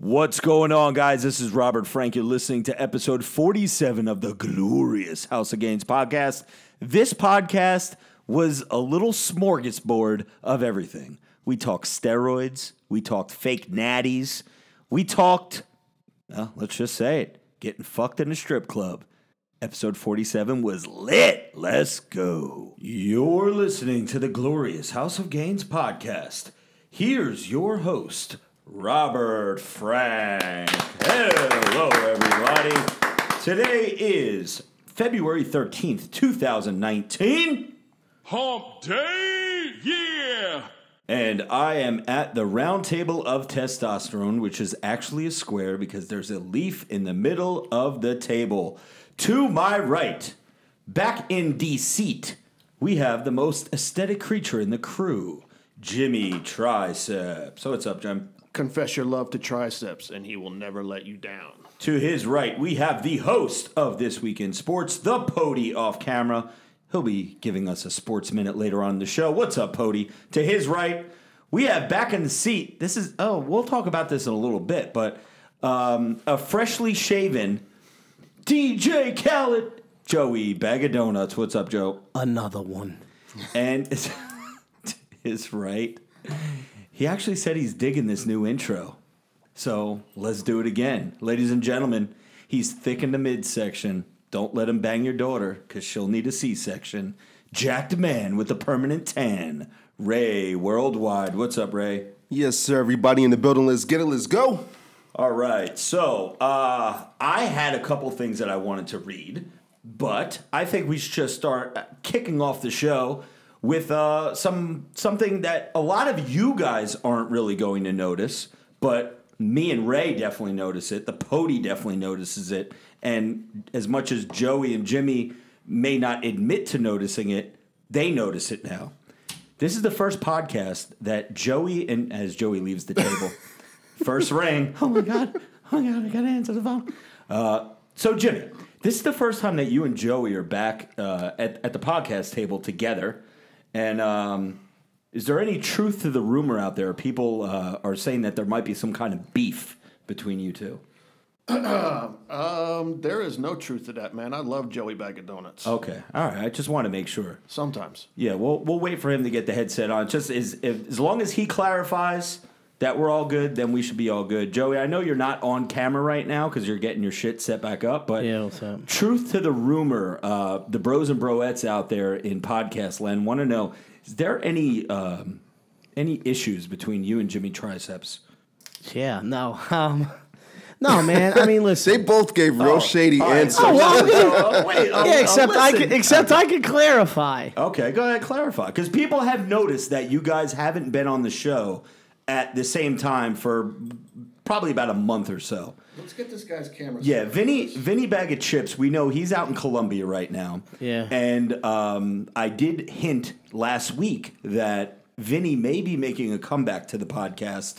What's going on, guys? This is Robert Frank. You're listening to episode 47 of the glorious House of Gains podcast. This podcast was a little smorgasbord of everything. We talked steroids, we talked fake natties, we talked, well, let's just say it, getting fucked in a strip club. Episode 47 was lit. Let's go. You're listening to the glorious House of Gains podcast. Here's your host, Robert Frank. Hello, everybody. Today is February 13th, 2019. Hump Day, yeah! And I am at the round table of testosterone, which is actually a square because there's a leaf in the middle of the table. To my right, back in D seat, we have the most aesthetic creature in the crew, Jimmy Tricep. So what's up, Jim? Confess your love to triceps and he will never let you down. To his right, we have the host of This Week in Sports, the Pody off camera. He'll be giving us a sports minute later on in the show. What's up, Pody? To his right, we have back in the seat. This is, oh, we'll talk about this in a little bit, but um, a freshly shaven DJ Khaled, Joey Bag of Donuts. What's up, Joe? Another one. And to his right, he actually said he's digging this new intro. So let's do it again. Ladies and gentlemen, he's thick in the midsection. Don't let him bang your daughter, because she'll need a C section. Jacked man with a permanent tan. Ray Worldwide. What's up, Ray? Yes, sir. Everybody in the building, let's get it. Let's go. All right. So uh, I had a couple things that I wanted to read, but I think we should just start kicking off the show with uh, some something that a lot of you guys aren't really going to notice, but me and Ray definitely notice it. The Pody definitely notices it, and as much as Joey and Jimmy may not admit to noticing it, they notice it now. This is the first podcast that Joey and as Joey leaves the table, first ring. Oh my god! Oh my god! I gotta answer the phone. Uh, so Jimmy, this is the first time that you and Joey are back uh, at at the podcast table together. And um, is there any truth to the rumor out there? People uh, are saying that there might be some kind of beef between you two. Um, there is no truth to that, man. I love Joey Bag of Donuts. Okay, all right. I just want to make sure. Sometimes. Yeah, we'll we'll wait for him to get the headset on. Just as if, as long as he clarifies that we're all good, then we should be all good. Joey, I know you're not on camera right now because you're getting your shit set back up, but Yeah, what's up? truth to the rumor, uh, the bros and broettes out there in podcast land want to know: Is there any um, any issues between you and Jimmy Triceps? Yeah, no. Um, no, man. I mean, listen, They both gave real shady answers. Oh, well, I'm Oh, wait, oh, yeah, oh, except I can, except I can clarify. Okay, go ahead, clarify. Because people have noticed that you guys haven't been on the show at the same time for probably about a month or so. Let's get this guy's camera. Yeah, Vinny, Vinny Bag of Chips. We know he's out in Colombia right now. Yeah. and um, I did hint last week that Vinny may be making a comeback to the podcast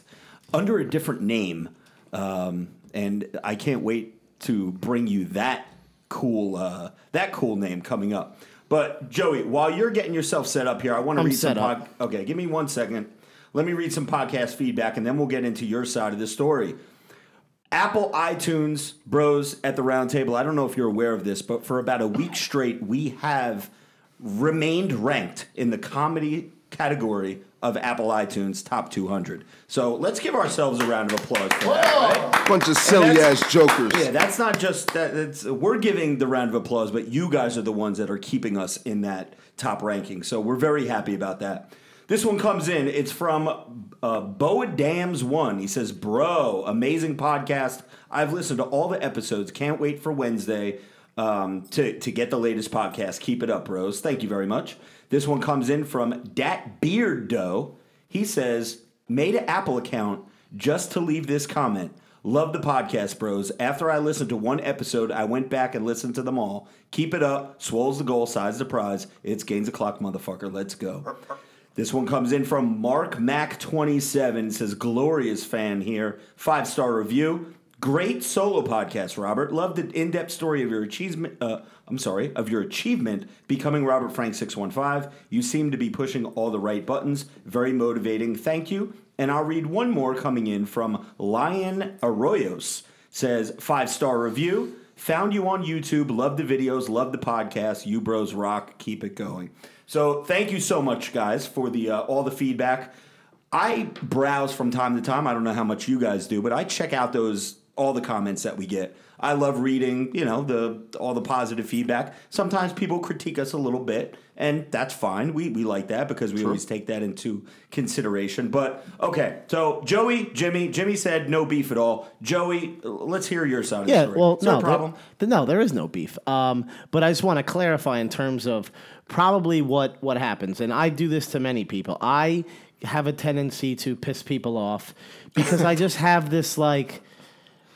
under a different name, um, and I can't wait to bring you that cool uh, that cool name coming up. But Joey, while you're getting yourself set up here, I want to I'm read some. set. Pod- okay, give me one second. Let me read some podcast feedback, and then we'll get into your side of the story. Apple iTunes bros at the roundtable. I don't know if you're aware of this, but for about a week straight, we have remained ranked in the comedy category of Apple iTunes top 200. So let's give ourselves a round of applause for that. Right? Bunch of silly ass jokers. Yeah, that's not just that. That's we're giving the round of applause, but you guys are the ones that are keeping us in that top ranking. So we're very happy about that. This one comes in. It's from uh, Boa Dams One. He says, "Bro, amazing podcast. I've listened to all the episodes. Can't wait for Wednesday um, to to get the latest podcast. Keep it up, bros. Thank you very much." This one comes in from Dat Beard Doe. He says, "Made an Apple account just to leave this comment." Love the podcast, bros. After I listened to one episode, I went back and listened to them all. Keep it up. Swolls the goal, size the prize. It's gains the clock, motherfucker. Let's go. This one comes in from Mark Mac 27 says glorious fan here. Five star review. Great solo podcast, Robert. Loved the in-depth story of your achievement. Uh, I'm sorry, of your achievement becoming Robert Frank 615. You seem to be pushing all the right buttons. Very motivating. Thank you. And I'll read one more coming in from Lion Arroyos. Says five star review. Found you on YouTube. Love the videos. Love the podcast. You bros rock. Keep it going. So thank you so much, guys, for the uh, all the feedback. I browse from time to time. I don't know how much you guys do, but I check out those all the comments that we get. I love reading, you know, the all the positive feedback. Sometimes people critique us a little bit, and that's fine. We we like that because we always take that into consideration. But okay, so Joey, Jimmy, Jimmy said no beef at all. Joey, let's hear your side. Of the Yeah, story. well, Is no, a problem. there- no, there is no beef. Um, but I just want to clarify in terms of probably what what happens, and I do this to many people. I have a tendency to piss people off because I just have this like.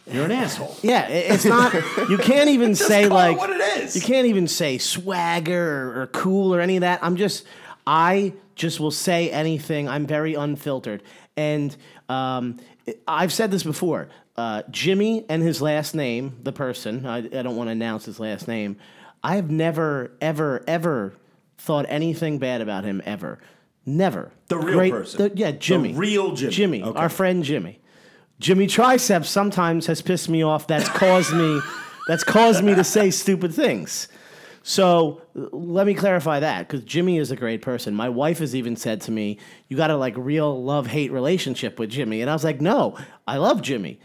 You're an asshole. Yeah, it- it's not. You can't even say like what it is. You can't even say swagger or, or cool or any of that. I'm just. I just will say anything. I'm very unfiltered, and um, I've said this before. Uh, Jimmy and his last name, the person. I, I don't want to announce his last name. I have never, ever, ever thought anything bad about him ever. Never. The real person. the- yeah, Jimmy. real Jimmy. Jimmy, Okay. our friend Jimmy. Jimmy Triceps sometimes has pissed me off. That's caused me. That's caused me to say stupid things. So let me clarify that because Jimmy is a great person. My wife has even said to me, "You got a like real love hate relationship with Jimmy," and I was like, "No, I love Jimmy."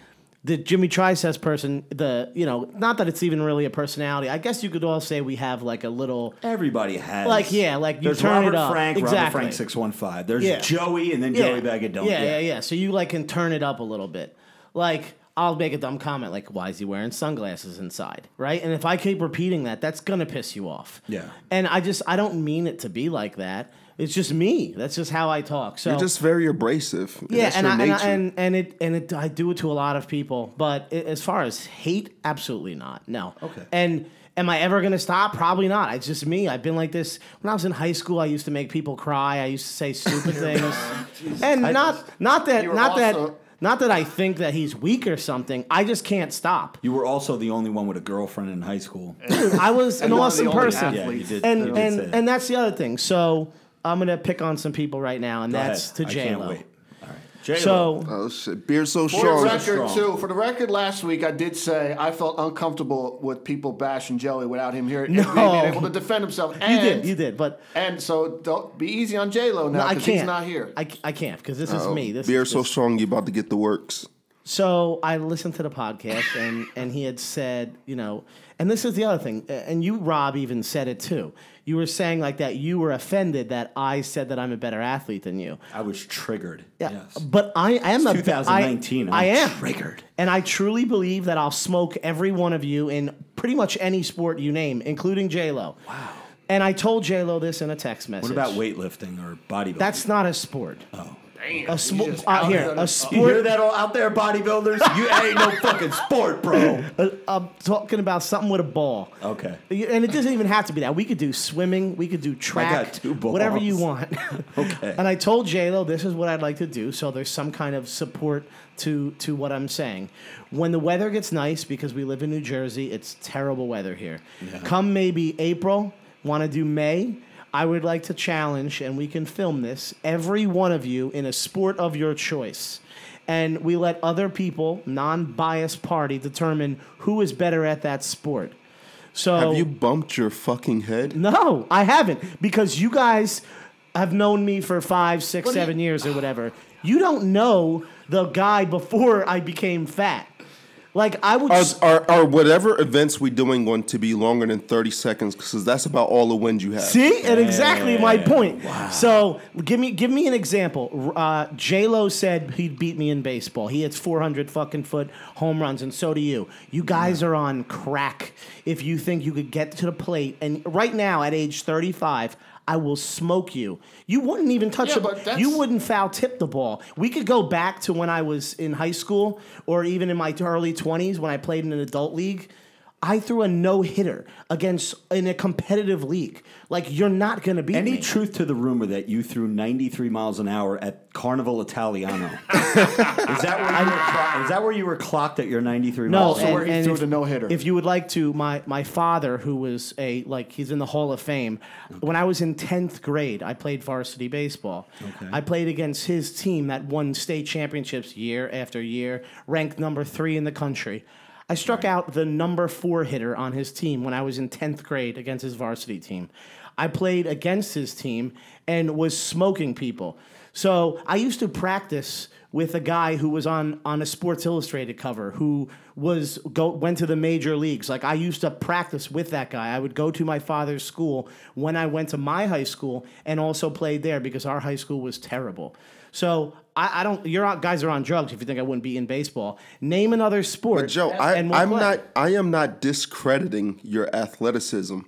The Jimmy Triceps person, the you know, not that it's even really a personality. I guess you could all say we have like a little Everybody has. Like, yeah, like, you There's turn it Robert up. Frank, Robert Frank six one five. There's Yeah. Joey, and then Joey Bagadone. Yeah, yeah, yeah. So you like can turn it up a little bit. Like I'll make a dumb comment like, "Why is he wearing sunglasses inside?" Right? And if I keep repeating that, that's gonna piss you off. Yeah. And I just I don't mean it to be like that. It's just me. That's just how I talk. So You're just very abrasive. yeah, That's and your I, and, I, and and it and it I do it to a lot of people, but i as far as hate, absolutely not. No. Okay. And am I ever gonna stop? Probably not. It's just me. I've been like this when I was in high school. I used to make people cry. I used to say stupid things, and not not that You were not that not that I think that he's weak or something. I just can't stop. You were also the only one with a girlfriend in high school. I was an one of the awesome person. Yeah, you did. and you did and say that. and that's the other thing. So I'm gonna pick on some people right now, and Go that's ahead. to I J can't Lo. All right. J-Lo. So oh shit, beer so For the strong. record, too. For the record, last week I did say I felt uncomfortable with people bashing Joey without him here and No. being able to defend himself. And, you did, you did, but And so don't be easy on J Lo now I because can't. he's not here. I, I can't because this is oh, me. This beer is, so this- strong, you about to get the works. So I listened to the podcast, and and he had said, you know, and this is the other thing, and you, Rob, even said it too. You were saying like that you were offended that I said that I'm a better athlete than you. I was triggered. Yeah, Yes. but I am a 2019, I, I am triggered. and I truly believe that I'll smoke every one of you in pretty much any sport you name, including J Lo. Wow. And I told J Lo this in a text message. What about weightlifting or bodybuilding? That's not a sport. oh. A sport out out here. there. A You sport. hear that all out there, bodybuilders? You ain't no fucking sport, bro. Uh, I'm talking about something with a ball. Okay. And it doesn't even have to be that. We could do swimming. We could do track. two balls. Whatever you want. Okay. And I told J Lo this is what I'd like to do. So there's some kind of support to to what I'm saying. When the weather gets nice, because we live in New Jersey, it's terrible weather here. Come maybe April, want to do May. I would like to challenge, and we can film this, every one of you in a sport of your choice. And we let other people, non biased party, determine who is better at that sport. So Have you bumped your fucking head? no, I haven't because you guys have known me for five, six, But he- seven years or whatever. You don't know the guy before I became fat. Like I would. Are, s- are, are whatever events we doing going to be longer than 30 seconds? Because that's about all the wind you have. See, and exactly my point. So give me give me an example. Uh, J Lo said he'd beat me in baseball. He hits 400 fucking foot home runs, and so do you. You guys are on crack if you think you could get to the plate. And right now, at age 35. I will smoke you. You wouldn't even touch Yeah, the ball. You wouldn't foul tip the ball. We could go back to when I was in high school or even in my early 20s when I played in an adult league. I threw a no hitter against in a competitive league. Like you're not going to beat Any me. truth to the rumor that you threw 93 miles an hour at Carnival Italiano? is that where you were? Clo- is that where you were clocked at your 93 No, miles? Also where he threw if, the no-hitter. If you would like to, my my father, who was a like he's in the Hall of Fame. When I was in tenth grade, I played varsity baseball. I played against his team that won state championships year after year, ranked number three in the country. I struck out the number four hitter on his team when I was in tenth grade against his varsity team. I played against his team and was smoking people. So I used to practice with a guy who was on on a Sports Illustrated cover who was go went to the major leagues. Like I used to practice with that guy. I would go to my father's school when I went to my high school and also played there because our high school was terrible. So I, I don't. Your guys are on drugs if you think I wouldn't be in baseball. Name another sport. But Joe, I, and we'll I'm play. not. I am not discrediting your athleticism,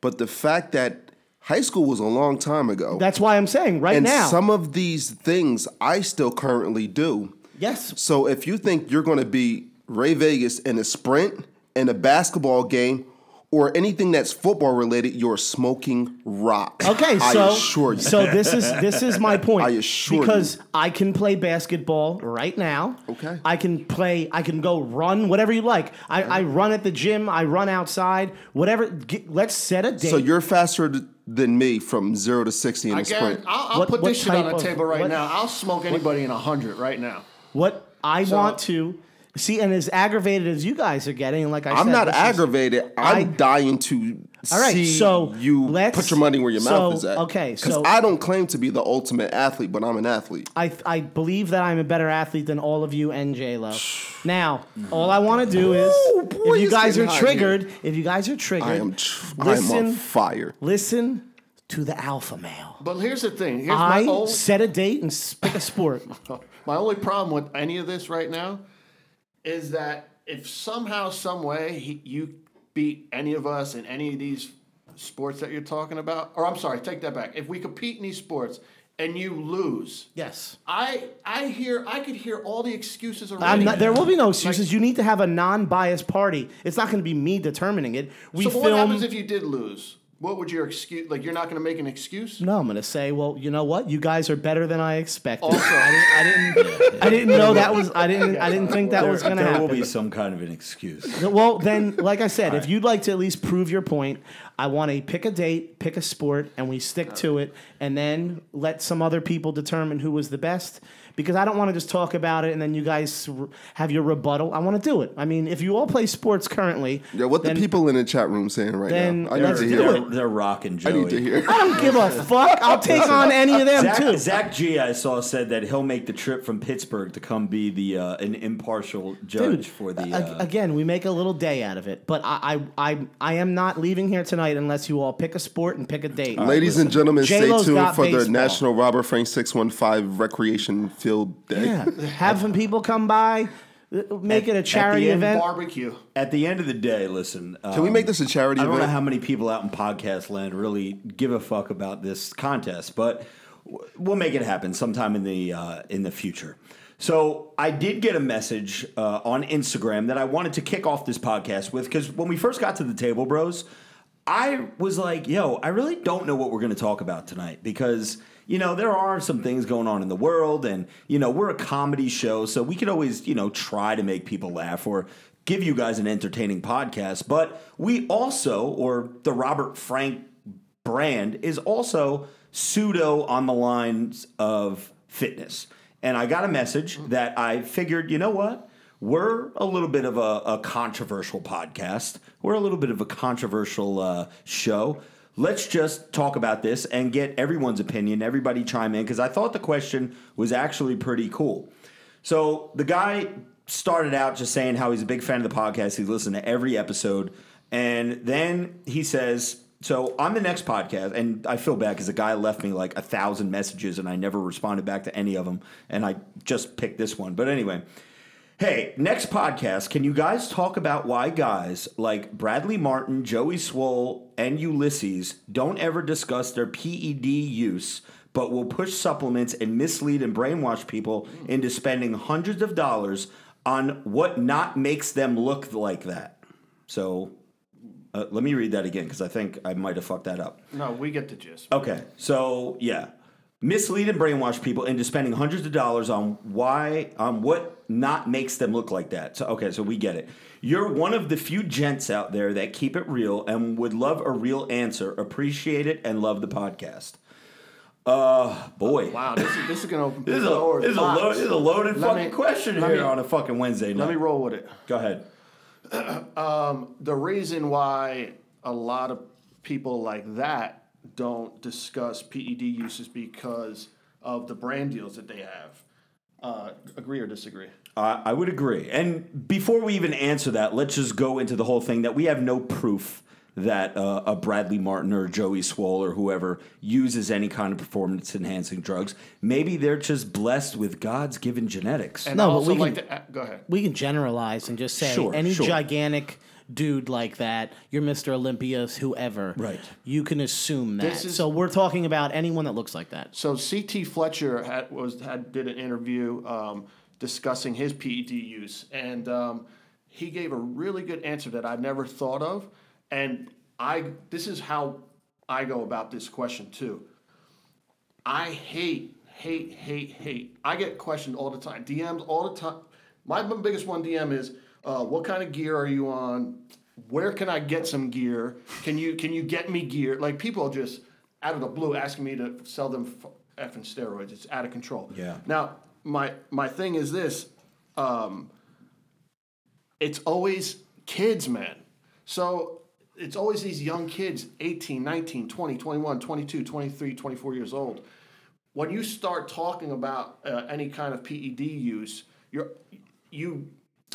but the fact that high school was a long time ago, That's why I'm saying right and now. some of these things I still currently do. yes, So if you think you're going to be Ray Vegas in a sprint, in a basketball game, or anything that's football related, you're smoking rock. Okay, I so assure you. so this is this is my point. I assure because you. I can play basketball right now. Okay. I can play. I can go run whatever you like. I, I run at the gym. I run outside. Whatever. Get, let's set a date. So you're faster th- than me from zero to sixty in I a guarantee, sprint. I'll, I'll What- put what this shit on type the of- table right what- now. I'll smoke anybody in a hundred right now. what I So- want to see, and as aggravated as you guys are getting, like I said, I'm said, not this is- aggravated. I'm I- dying to All right, see so you let's- put your money where your so, mouth is at. okay, so- I don't claim to be the ultimate athlete, but I'm an athlete. I, I believe that I'm a better athlete than all of you and J Lo. Now, all I want to do is, Ooh, boy, if you it's guys are getting hot triggered, if you guys are triggered, I am. Tr- I am listen, on fire. listen to the alpha male. But here's the thing. Here's I my only, set a date and s- pick a sport. my only problem with any of this right now is that if somehow, some way, he, you beat any of us in any of these sports that you're talking about, or I'm sorry, take that back. If we compete in these sports and you lose, yes. I I hear I could hear all the excuses. I'm not, there will be no excuses. you need to have a non-biased party. It's not going to be me determining it. We so but film. what happens if you did lose? What would your excuse? Like you're not going to make an excuse? no, I'm going to say, well, you know what? You guys are better than I expected. Also- I didn't, I didn't, I didn't know that was. I didn't. I didn't think that there was going to happen there will be some kind of an excuse. Well, then, like I said, if you'd like to at least prove your point, I want to pick a date, pick a sport, and we stick to it, and then let some other people determine who was the best. Because I don't want to just talk about it and then you guys r- have your rebuttal. I want to do it. I mean, if you all play sports currently, Yeah, what then the people in the chat room saying right then now? I need to do hear. They're, they're rocking I Joey. need to hear. I don't give a fuck. I'll take on any of them Zach, too. Zach G, I saw said that he'll make the trip from Pittsburgh to come be the uh, an impartial judge Dude, for the. Uh, again, we make a little day out of it, but I, I, I, I am not leaving here tonight unless you all pick a sport and pick a date. Ladies and gentlemen, stay J-Lo's tuned got for the. National Robert Frank 615 Recreation Field Day. Yeah, have some people come by, make it a charity end, event. Barbecue. at the end of the day, listen. Can we um, make this a charity I don't know how many people out in podcast land really give a fuck about this contest, but w- we'll make it happen sometime in the uh, in the future. So I did get a message uh, on Instagram that I wanted to kick off this podcast with because when we first got to the table, bros, I was like, "Yo, I really don't know what we're going to talk about tonight because." You know, there are some things going on in the world, and, you know, we're a comedy show, so we could always, you know, try to make people laugh or give you guys an entertaining podcast. But we also, or the Robert Frank brand, is also pseudo on the lines of fitness. And I got a message that I figured, you know what? We're a little bit of a, a controversial podcast. We're a little bit of a controversial uh, show. Let's just talk about this and get everyone's opinion, everybody chime in, because I thought the question was actually pretty cool. So the guy started out just saying how he's a big fan of the podcast. He's listened to every episode. And then he says, So on the next podcast, and I feel bad because the guy left me like a thousand messages and I never responded back to any of them. And I just picked this one. But anyway, Hey, next podcast, can you guys talk about why guys like Bradley Martin, Joey Swoll, and Ulysses don't ever discuss their PED use, but will push supplements and mislead and brainwash people into spending hundreds of dollars on what not makes them look like that? So uh, let me read that again because I think I might have fucked that up. No, we get the gist. Okay, so yeah, mislead and brainwash people into spending hundreds of dollars on why on what not makes them look like that. So okay, so we get it. You're one of the few gents out there that keep it real and would love a real answer. Appreciate it and love the podcast. Uh, boy. Wow, this is this is gonna open This is, a, this, is a lo- this is a loaded Let fucking me- question here me- on a fucking Wednesday night. Let me roll with it. Go ahead. The reason why a lot of people like that don't discuss PED use is because of the brand deals that they have. Uh, agree or disagree? I I would agree. And before we even answer that, let's just go into the whole thing that we have no proof that uh, a Bradley Martin or Joey Swoll or whoever uses any kind of performance enhancing drugs. Maybe they're just blessed with God's given genetics. And No, I but we like can- to a- go ahead. we can generalize and just say Sure, any sure. gigantic dude like that, you're Mr. Olympia's whoever. Right. You can assume that. So we're talking about anyone that looks like that. So CT Fletcher had was had did an interview um, discussing his PED use, and um, he gave a really good answer that I've never thought of. And I this is how I go about this question too. I hate, hate, hate, hate. I get questioned all the time, DMs all the time. My biggest one DM is, uh, "What kind of gear are you on? Where can I get some gear? Can you can you get me gear?" Like people just out of the blue asking me to sell them f- effing steroids. It's out of control. Yeah. Now my my thing is this. Um, it's always kids, man. So it's always these young kids, 18, 19, 20, 21, 22, 23, 24 years old. When you start talking about uh, any kind of PED use, you're you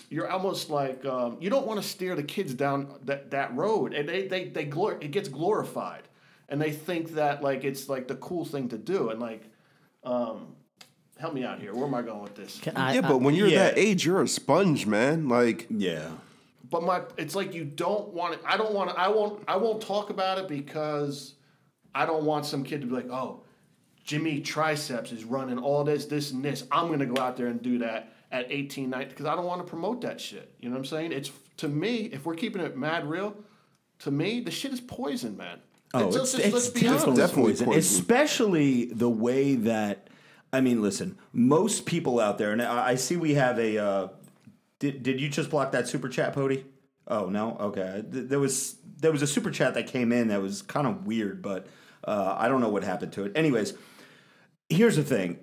you're almost like um, you don't want to steer the kids down that, that road, and they they they glor- it gets glorified, and they think that like it's like the cool thing to do, and like, um, help me out here. Where am I going with this? Can I, yeah, I- but uh, when you're yeah. that age, you're a sponge, man. Like, yeah. but my it's like you don't want to i don't want to i won't i won't talk about it because i don't want some kid to be like oh jimmy triceps is running all this this and this i'm going to go out there and do that at 18 19 because i don't want to promote that shit you know what i'm saying it's to me if we're keeping it mad real to me the shit is poison man Oh, It's it's, just- it's let's be definitely. Definitely poison, poison. especially the way that. I mean, listen, most people out there, and I, see we have a. Uh, did did you just block that super chat, Pody? Oh no, okay. There was there was a super chat that came in that was kind of weird, but uh, I don't know what happened to it. Anyways, here's the thing.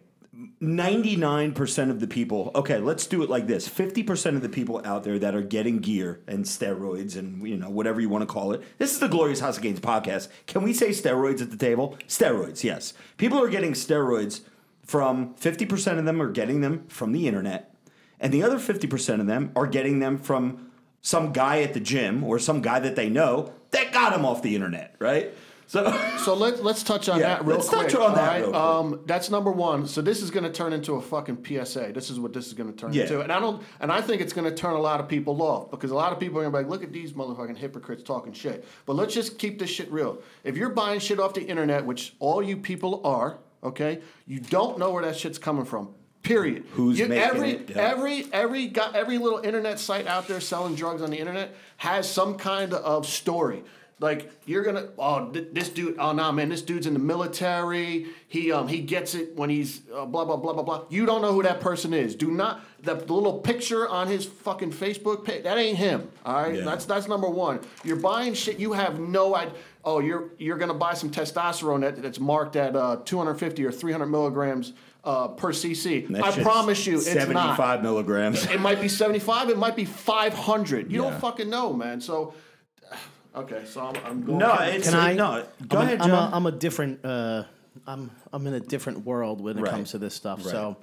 99% of the people, okay, let's do it like this. 50% of the people out there that are getting gear and steroids and, you know, whatever you want to call it. This is the Glorious House of Gains podcast. Can we say steroids at the table? Steroids, yes. People are getting steroids from 50% of them are getting them from the internet. And the other 50% of them are getting them from some guy at the gym or some guy that they know that got them off the internet, right? So So let, let's touch on Yeah, that real quick. let's quick. touch on that right? real quick. Um, that's number one. So this is going to turn into a fucking PSA. This is what this is going to turn Yeah. into, and I don't. And I think it's going to turn a lot of people off because a lot of people are going to be like, "Look at these motherfucking hypocrites talking shit." But let's just keep this shit real. If you're buying shit off the internet, which all you people are, okay, you don't know where that shit's coming from. Period. Who's You- making every, it, yeah. Every every got every little internet site out there selling drugs on the internet has some kind of story. Like you're gonna oh th- this dude oh nah man this dude's in the military he um he gets it when he's uh, blah blah blah blah blah you don't know who that person is do not the, the little picture on his fucking Facebook page that ain't him all right Yeah. that's that's number one you're buying shit you have no idea oh you're you're gonna buy some testosterone that, that's marked at uh, 250 or 300 milligrams uh, per cc I promise you it's not 75 milligrams. it might be 75 it might be 500 you Yeah. don't fucking know man so okay so i'm, I'm going No, it's Can I? no. Go I'm ahead, a, I'm, John. a, I'm a different. Uh, I'm I'm in a different world when it Right. comes to this stuff. Right. So,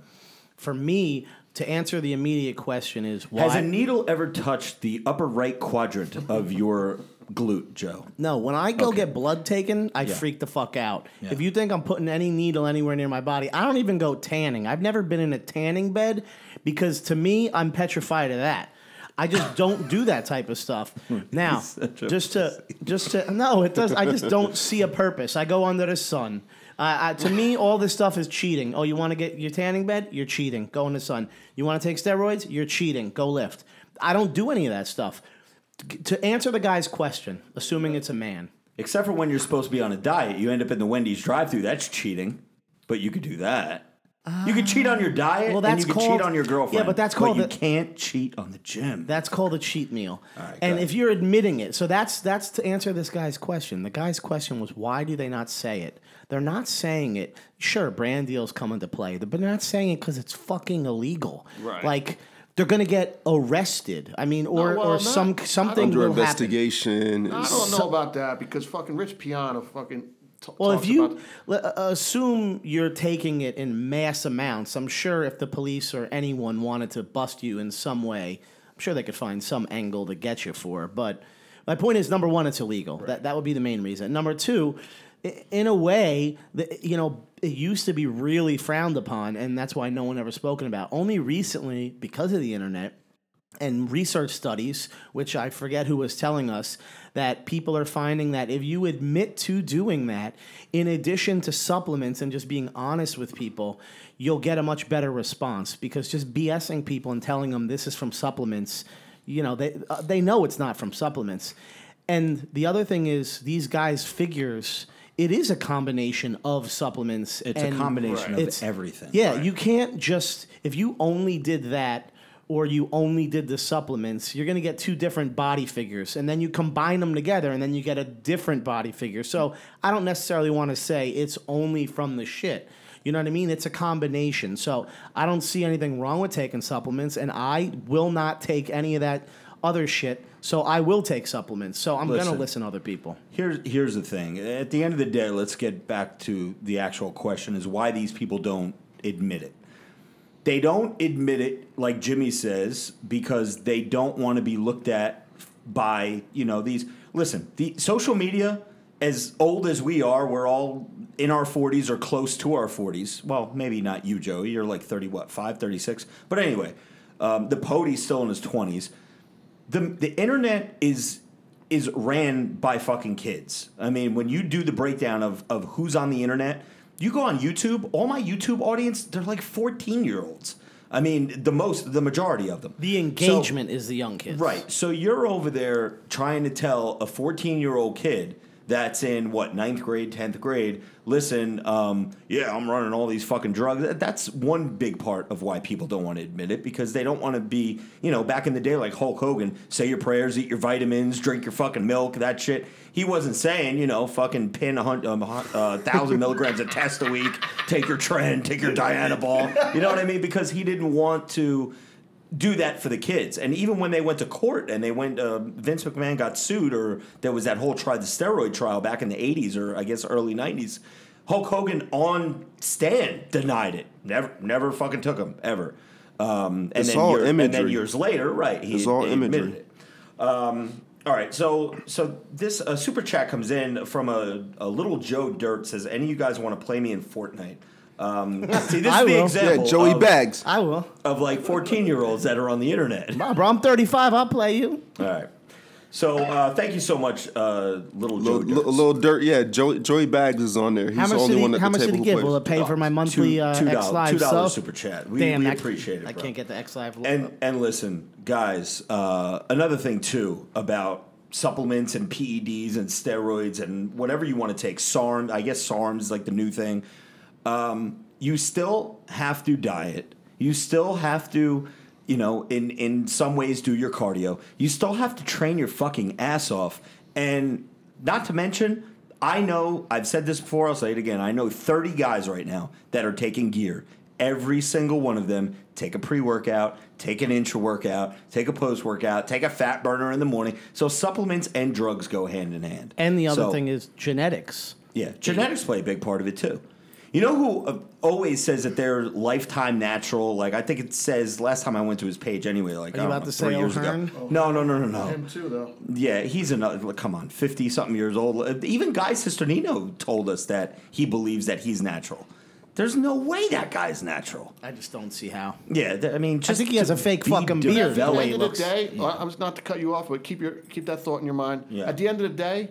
for me to answer the immediate question is why? Has a needle ever touched the upper right quadrant of your glute, Joe? no, when I go Okay. get blood taken, I Yeah. freak the fuck out. Yeah. If you think I'm putting any needle anywhere near my body, I don't even go tanning. I've never been in a tanning bed because to me, I'm petrified of that. I just don't do that type of stuff. Now, such a just to just to no, it does. I just don't see a purpose. I go under the sun. Uh, I, to me, all this stuff is cheating. Oh, you want to get your tanning bed? You're cheating. Go in the sun. You want to take steroids? You're cheating. Go lift. I don't do any of that stuff. To answer the guy's question, assuming it's a man. Except for when you're supposed to be on a diet, you end up in the Wendy's drive-through. That's cheating, but you could do that. you could cheat on your diet, well, and that's you could called- cheat on your girlfriend. yeah, but that's called you the- can't cheat on the gym. That's called a cheat meal. right, go and ahead. if you're admitting it, so that's that's to answer this guy's question. The guy's question was why do they not say it? They're not saying it. Sure, brand deals come into play, but they're not saying it because it's fucking illegal. Right. Like they're gonna get arrested. I mean, or well, or not- some something Under will happen. investigation. I don't know about that because fucking Rich Piana fucking. T- Well, if you about- uh, assume you're taking it in mass amounts, I'm sure if the police or anyone wanted to bust you in some way, I'm sure they could find some angle to get you for. But my point is, number one, it's illegal. That that would be the main reason. Number two, in a way, the, you know, it used to be really frowned upon, and that's why no one ever spoken about. Only recently, because of the internet, and research studies, which I forget who was telling us, that people are finding that if you admit to doing that, in addition to supplements and just being honest with people, you'll get a much better response. Because just BSing people and telling them this is from supplements, you know, they uh, they know it's not from supplements. And the other thing is, these guys' figures. It is a combination of supplements. It's a combination of it's- everything. Yeah, you can't just if you only did that or you only did the supplements, you're going to get two different body figures and then you combine them together and then you get a different body figure. So, I don't necessarily want to say it's only from the shit. You know what I mean? It's a combination. So, I don't see anything wrong with taking supplements and I will not take any of that other shit. So, I will take supplements. So, I'm going to Listen. to other people. Here's here's the thing. At the end of the day, let's get back to the actual question: is why these people don't admit it. They don't admit it, like Jimmy says, because they don't want to be looked at by you know these. Listen, the social media, as old as we are, we're all in our 40s or close to our 40s. Well, maybe not you, Joey. You're like 30, what, 5, 36? But anyway, um, the Podie's still in his 20s the the internet is is ran by fucking kids. I mean, when you do the breakdown of of who's on the internet, you go on YouTube. All my YouTube audience, they're like fourteen year olds. I mean, the most, the majority of them. The So- engagement is the young kids. Right. So you're over there trying to tell a 14 year old kid that's in what ninth grade, tenth grade. Listen, um, yeah, I'm running all these fucking drugs. That's one big part of why people don't want to admit it because they don't want to be, you know, back in the day like Hulk Hogan, say your prayers, eat your vitamins, drink your fucking milk, that shit. He wasn't saying, you know, fucking pin a hun- um, uh, thousand milligrams of test a week, take your trend, take your Dianabol. You know what I mean? Because he didn't want to do that for the kids. And even when they went to court and they went, uh, Vince McMahon got sued, or there was that whole try the steroid trial back in the '80s or I guess early '90s. Hulk Hogan on stand denied it. Never, never fucking took him ever. Um, and, It's then all year- and then years later, right? He, It's all he admitted imagery. it. Um, all right, so so this uh, super chat comes in from a, a little Joe Dirt says, "Any of you guys want to play me in Fortnite?" Um, see, this I is the will. example. Yeah, Joey of, Bags. I will. of like 14 year olds that are on the internet. Nah, bro, I'm 35. I'll play you. All right. So uh, thank you so much, uh, little Joe. Little, Dirks. little, little dirt, yeah. Joey, Joey Bags is on there. He's How the much only did one he, at how the much did he who give? Will it plays. pay for my monthly two, uh, two X dollars, Live two dollars sub? super chat. We, Damn, we I- appreciate it. I can't get the X Live. And and listen, guys. Uh, another thing too about supplements and PEDs and steroids and whatever you want to take. SARM, I guess SARM is like the new thing. Um, you still have to diet. You still have to, you know, in in some ways do your cardio. You still have to train your fucking ass off. And not to mention, I know I've said this before. I'll say it again. I know 30 guys right now that are taking gear. Every single one of them take a pre workout, take an intra workout, take a post workout, take a fat burner in the morning. So supplements and drugs go hand in hand. And the other So- thing is genetics. yeah, genetics play a big part of it too. You know who uh, always says that they're lifetime natural? Like I think it says last time I went to his page anyway. Like Are you I don't about know, to say three years O'Hearn? ago. No, no, no, no, no. Him too, though. Yeah, he's another. like, Come on, fifty something years old. Even Guy Cisternino told us that he believes that he's natural. There's no way that guy's natural. I just don't see how. Yeah, th- I mean, just think he has a fake be fucking beard, At the the developed- way end of looks. the day, uh, I was not to cut you off, but keep your keep that thought in your mind. Yeah. At the end of the day,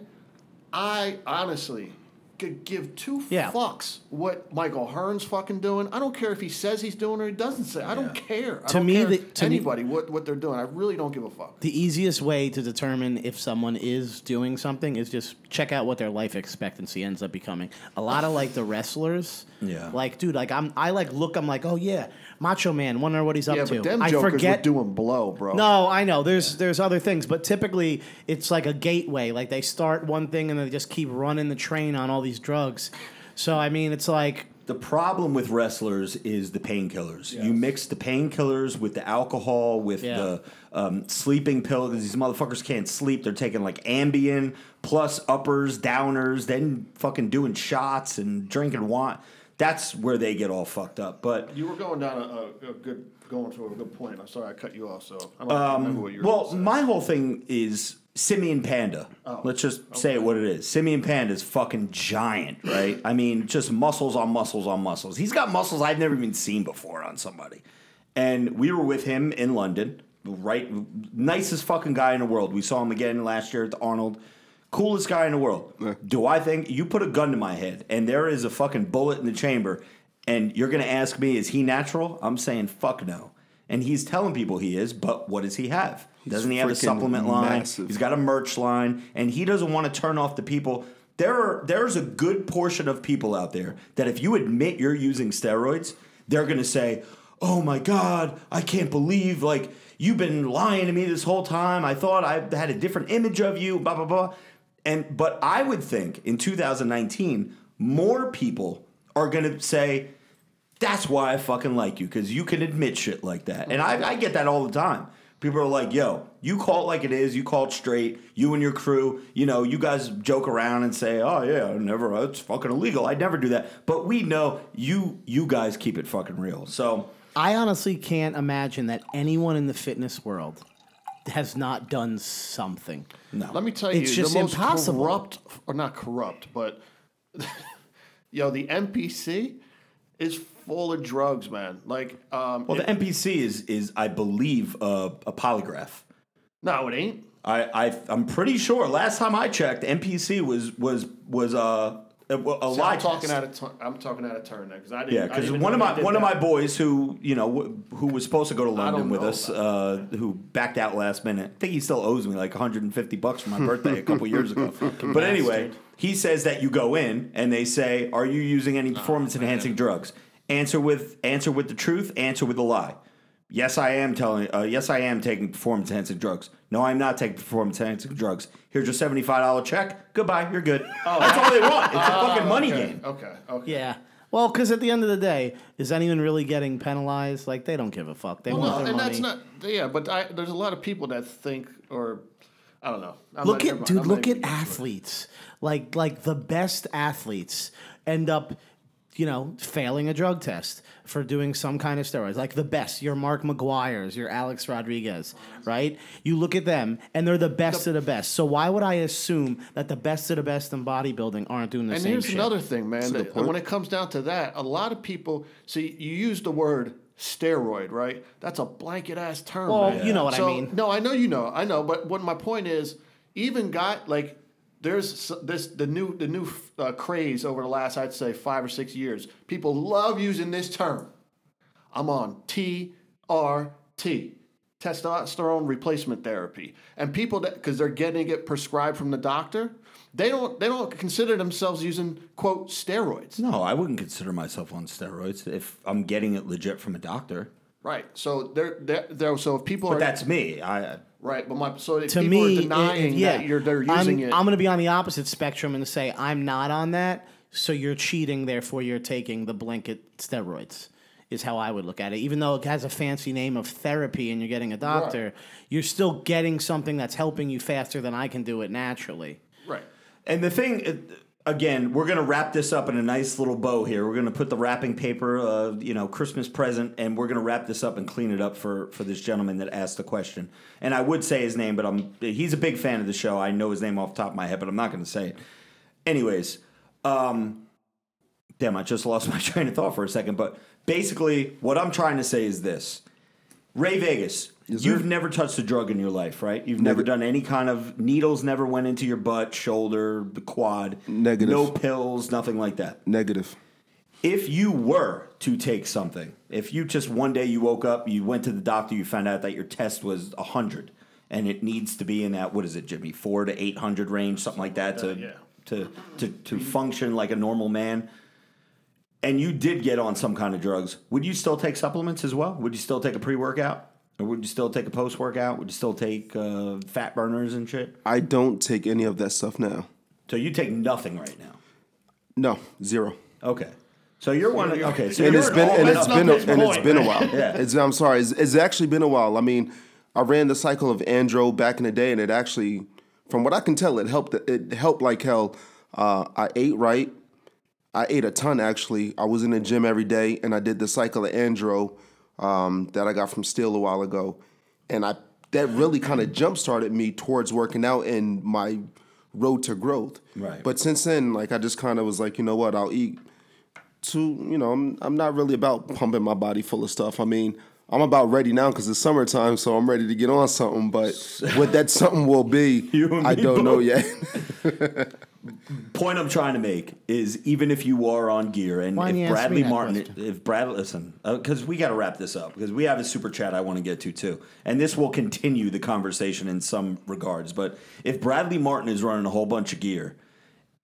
I honestly could give two Yeah. fucks what Mike O'Hearn's fucking doing. I don't care if he says he's doing or he doesn't say. I don't care. I To don't me, care the- to me- anybody what what they're doing. I really don't give a fuck. The easiest way to determine if someone is doing something is just check out what their life expectancy ends up becoming. A lot of like the wrestlers, Yeah. Like, dude, like I'm, I like look, I'm like, oh yeah, Macho Man. Wonder what he's up Yeah, to. but them I jokers forget. doing blow, bro. no, I know. There's there's other things, but typically it's like a gateway. Like they start one thing and they just keep running the train on all these drugs. So I mean, it's like The problem with wrestlers is the painkillers. You mix the painkillers with the alcohol, with Yeah. the um, sleeping pill. These motherfuckers can't sleep. They're taking like Ambien plus uppers, downers, then fucking doing shots and drinking wine. That's where they get all fucked up. But You were going down a, a, a good going to a good point. I'm sorry I cut you off. So I don't remember what you were Um, well, my whole thing is Simeon Panda. Let's just say it what it is. Simeon Panda is fucking giant, right? I mean, just muscles on muscles on muscles. He's got muscles I've never even seen before on somebody. And we were with him in London, right? Nicest fucking guy in the world. We saw him again last year at the Arnold. Coolest guy in the world. Do I think you put a gun to my head and there is a fucking bullet in the chamber and you're going to ask me, is he natural? I'm saying, fuck no. And he's telling people he is, but what does he have? Doesn't he have a supplement line? massive. He's got a merch line, and he doesn't want to turn off the people. There are there's a good portion of people out there that if you admit you're using steroids, they're gonna say, "Oh my god, I can't believe like you've been lying to me this whole time. I thought I had a different image of you." Blah blah blah. And but I would think in 2019, more people are gonna say, that's why I fucking like you because you can admit shit like that, and I, I get that all the time. People are like, "Yo, you call it like it is. You call it straight. You and your crew, you know, you guys joke around and say, "Oh yeah, I never. It's fucking illegal. I'd never do that." But we know you. You guys keep it fucking real. So I honestly can't imagine that anyone in the fitness world has not done something. No. Let me tell you, It's just the most impossible. corrupt, or not corrupt, but yo, the NPC is full of drugs, man. Like, um, well, the NPC is is I believe uh, a polygraph. no, it ain't. I, I I'm pretty sure. Last time I checked, NPC was was was uh, a, a See, lie I'm talking test. out of tu- I'm talking out of turn there because I didn't. Yeah, because one of my one of my boys who you know wh- who was supposed to go to London with us, uh, who backed out last minute. I think he still owes me like 150 bucks for my birthday a couple years ago. But anyway, he says that you go in and they say, "Are you using any performance enhancing drugs?" Answer with answer with the truth. Answer with a lie. Yes, I am telling. Uh, yes, I am taking performance enhancing drugs. No, I'm not taking performance enhancing drugs. Here's your seventy five dollar check. Goodbye. You're good. Oh. That's all they want. It's a oh, fucking money okay, game. Okay, okay. Yeah. Well, because at the end of the day, is anyone really getting penalized? Like they don't give a fuck. They Well, want no, their and money. that's not. Yeah, but I, there's a lot of people that think, or I don't know. I'm look not- never at mind, dude. I'm not Look even at gonna get into it. athletes. Like like the best athletes end up, you know, failing a drug test for doing some kind of steroids. Like the best, your Mark McGwire's, your Alex Rodriguez, right? You look at them, and they're the best of the best. So why would I assume that the best of the best in bodybuilding aren't doing the And same And here's shit? another thing, man. that- when it comes down to that, a lot of people see you use the word steroid, right? That's a blanket ass term. Well, man. you know what I mean. No, I know you know. I know, but what my point is, even got like there's this the new the new uh, craze over the last I'd say five or six years. People love using this term. I'm on TRT, testosterone replacement therapy, and people that because they're getting it prescribed from the doctor, they don't they don't consider themselves using quote steroids. No, I wouldn't consider myself on steroids if I'm getting it legit from a doctor. Right. So they're they're, they're so if people But are that's me. I right, but my so if to people me, are denying if- yeah, that you're they're I'm, using it. I'm going to be on the opposite spectrum and say I'm not on that. So you're cheating, therefore you're taking the blanket steroids. Is how I would look at it. Even though it has a fancy name of therapy and you're getting a doctor, you're still getting something that's helping you faster than I can do it naturally. right. and the thing again, we're gonna wrap this up in a nice little bow here. We're gonna put the wrapping paper, uh, you know, Christmas present, and we're gonna wrap this up and clean it up for for this gentleman that asked the question. And I would say his name, but I'm he's a big fan of the show. I know his name off the top of my head, but I'm not gonna say it. Anyways, um, damn, I just lost my train of thought for a second. But basically, what I'm trying to say is this: Ray Vegas, you've never touched a drug in your life, right? You've never Neg- done any kind of needles. Never went into your butt, shoulder, the quad. Negative. No pills, nothing like that. Negative. If you were to take something, if you just one day you woke up, you went to the doctor, you found out that your test was hundred, and it needs to be in that what is it, Jimmy, four to eight hundred range, something like that, to yeah. to to to function like a normal man. And you did get on some kind of drugs. Would you still take supplements as well? Would you still take a pre workout? Or would you still take a post workout? Would you still take uh, fat burners and shit? I don't take any of that stuff now. So you take nothing right now. No, zero. Okay. So you're one. Of, okay. So and it's an been and it's been a, and it's been a while. Yeah. It's, I'm sorry. It's, it's actually been a while. I mean, I ran the cycle of andro back in the day, and it actually, from what I can tell, it helped. It helped like hell. Uh, I ate right. I ate a ton actually. I was in the gym every day, and I did the cycle of andro um, that I got from Steel a while ago, and I that really kind of jump started me towards working out and my road to growth. Right. But since then, like I just kind of was like, you know what, I'll eat to you know I'm I'm not really about pumping my body full of stuff. I mean, I'm about ready now because it's summertime, so I'm ready to get on something. But what that something will be, I don't know yet. point I'm trying to make is even if you are on gear and Why if Bradley Martin, question? if Brad, listen, uh, because we got to wrap this up because we have a super chat I want to get to too, and this will continue the conversation in some regards. But if Bradley Martin is running a whole bunch of gear,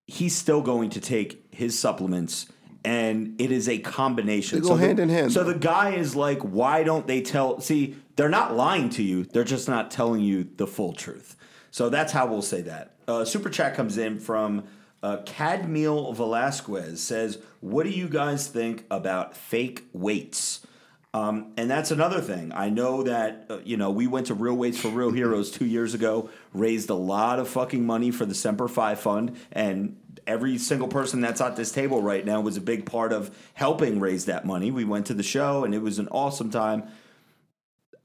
he's still going to take his supplements. And it is a combination. They go the- hand in hand, So though. the guy is like, why don't they tell? See, they're not lying to you. They're just not telling you the full truth. So that's how we'll say that. Uh, Super chat comes in from uh, Cadmiel Velasquez says, "What do you guys think about fake weights?" Um, and that's another thing. I know that uh, you know we went to Real Weights for Real Heroes two years ago, raised a lot of fucking money for the Semper Fi Fund, and every single person that's at this table right now was a big part of helping raise that money. We went to the show, and it was an awesome time.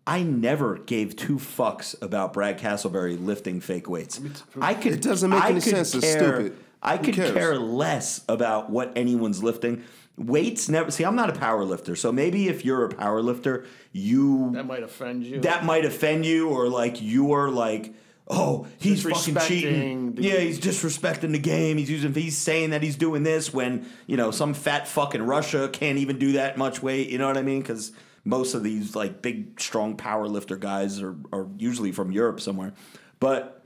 I never gave two fucks about Brad Castleberry lifting fake weights. I could. It doesn't make I any could sense. It's care- stupid. I could care less about what anyone's lifting. Weights never. See, I'm not a power lifter, so maybe if you're a power lifter, you That might offend you. that might offend you, or like you're like, oh, he's fucking cheating. Disrespecting the- Yeah, he's disrespecting the game. He's using. He's saying that he's doing this when you know some fat fucking Russia can't even do that much weight. You know what I mean? Because most of these like big, strong power lifter guys are are usually from Europe somewhere. But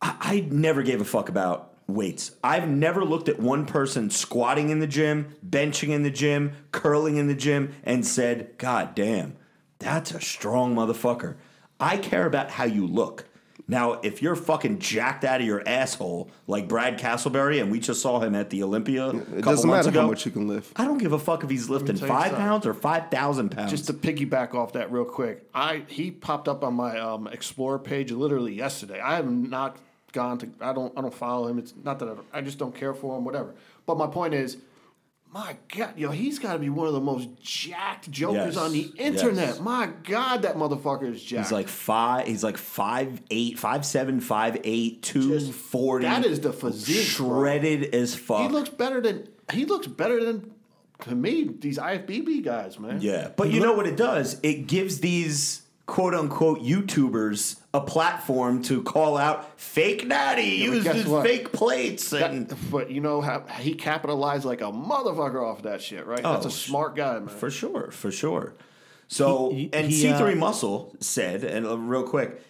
I, I never gave a fuck about weights. I've never looked at one person squatting in the gym, benching in the gym, curling in the gym, and said, God damn, that's a strong motherfucker. I care about how you look. Now, if you're fucking jacked out of your asshole like Brad Castleberry, and we just saw him at the Olympia a It doesn't matter ago, how much you can lift. I don't give a fuck if he's lifting five pounds or five thousand pounds. Just to piggyback off that real quick, I he popped up on my um, Explorer page literally yesterday. I have not gone to. I don't. I don't follow him. It's not that I, I just don't care for him. Whatever. But my point is, my God, yo, he's got to be one of the most jacked jokers Yes, on the internet. yes. My God, that motherfucker is jacked. He's like five. He's like five eight, five seven, five eight, two Just- forty. that is the physique, bro. shredded as fuck. he looks better than he looks better than to me these IFBB guys, man. yeah, but you know what it does? It gives these quote unquote YouTubers a platform to call out fake natty, but use guess his what? fake plates, That- and but you know how he capitalized like a motherfucker off that shit, right? That's Oh, a smart guy, man. For sure, for sure. So, He- he- and he, C3 uh, Muscle said, and uh, real quick,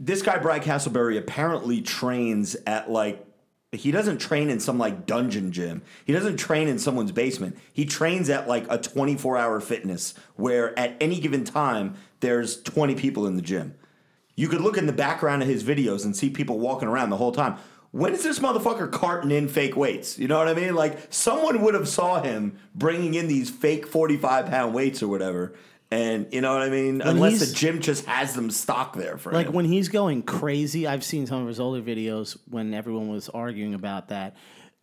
this guy, Brad Castleberry, apparently trains at like, he doesn't train in some like dungeon gym. He doesn't train in someone's basement. He trains at like a 24 hour fitness where at any given time, there's 20 people in the gym. You could look in the background of his videos and see people walking around the whole time. When is this motherfucker carting in fake weights? You know what I mean? Like someone would have saw him bringing in these fake forty-five pound weights or whatever, and you know what I mean. Unless the gym just has them stock there for Like him. when he's going crazy, I've seen some of his older videos when everyone was arguing about that.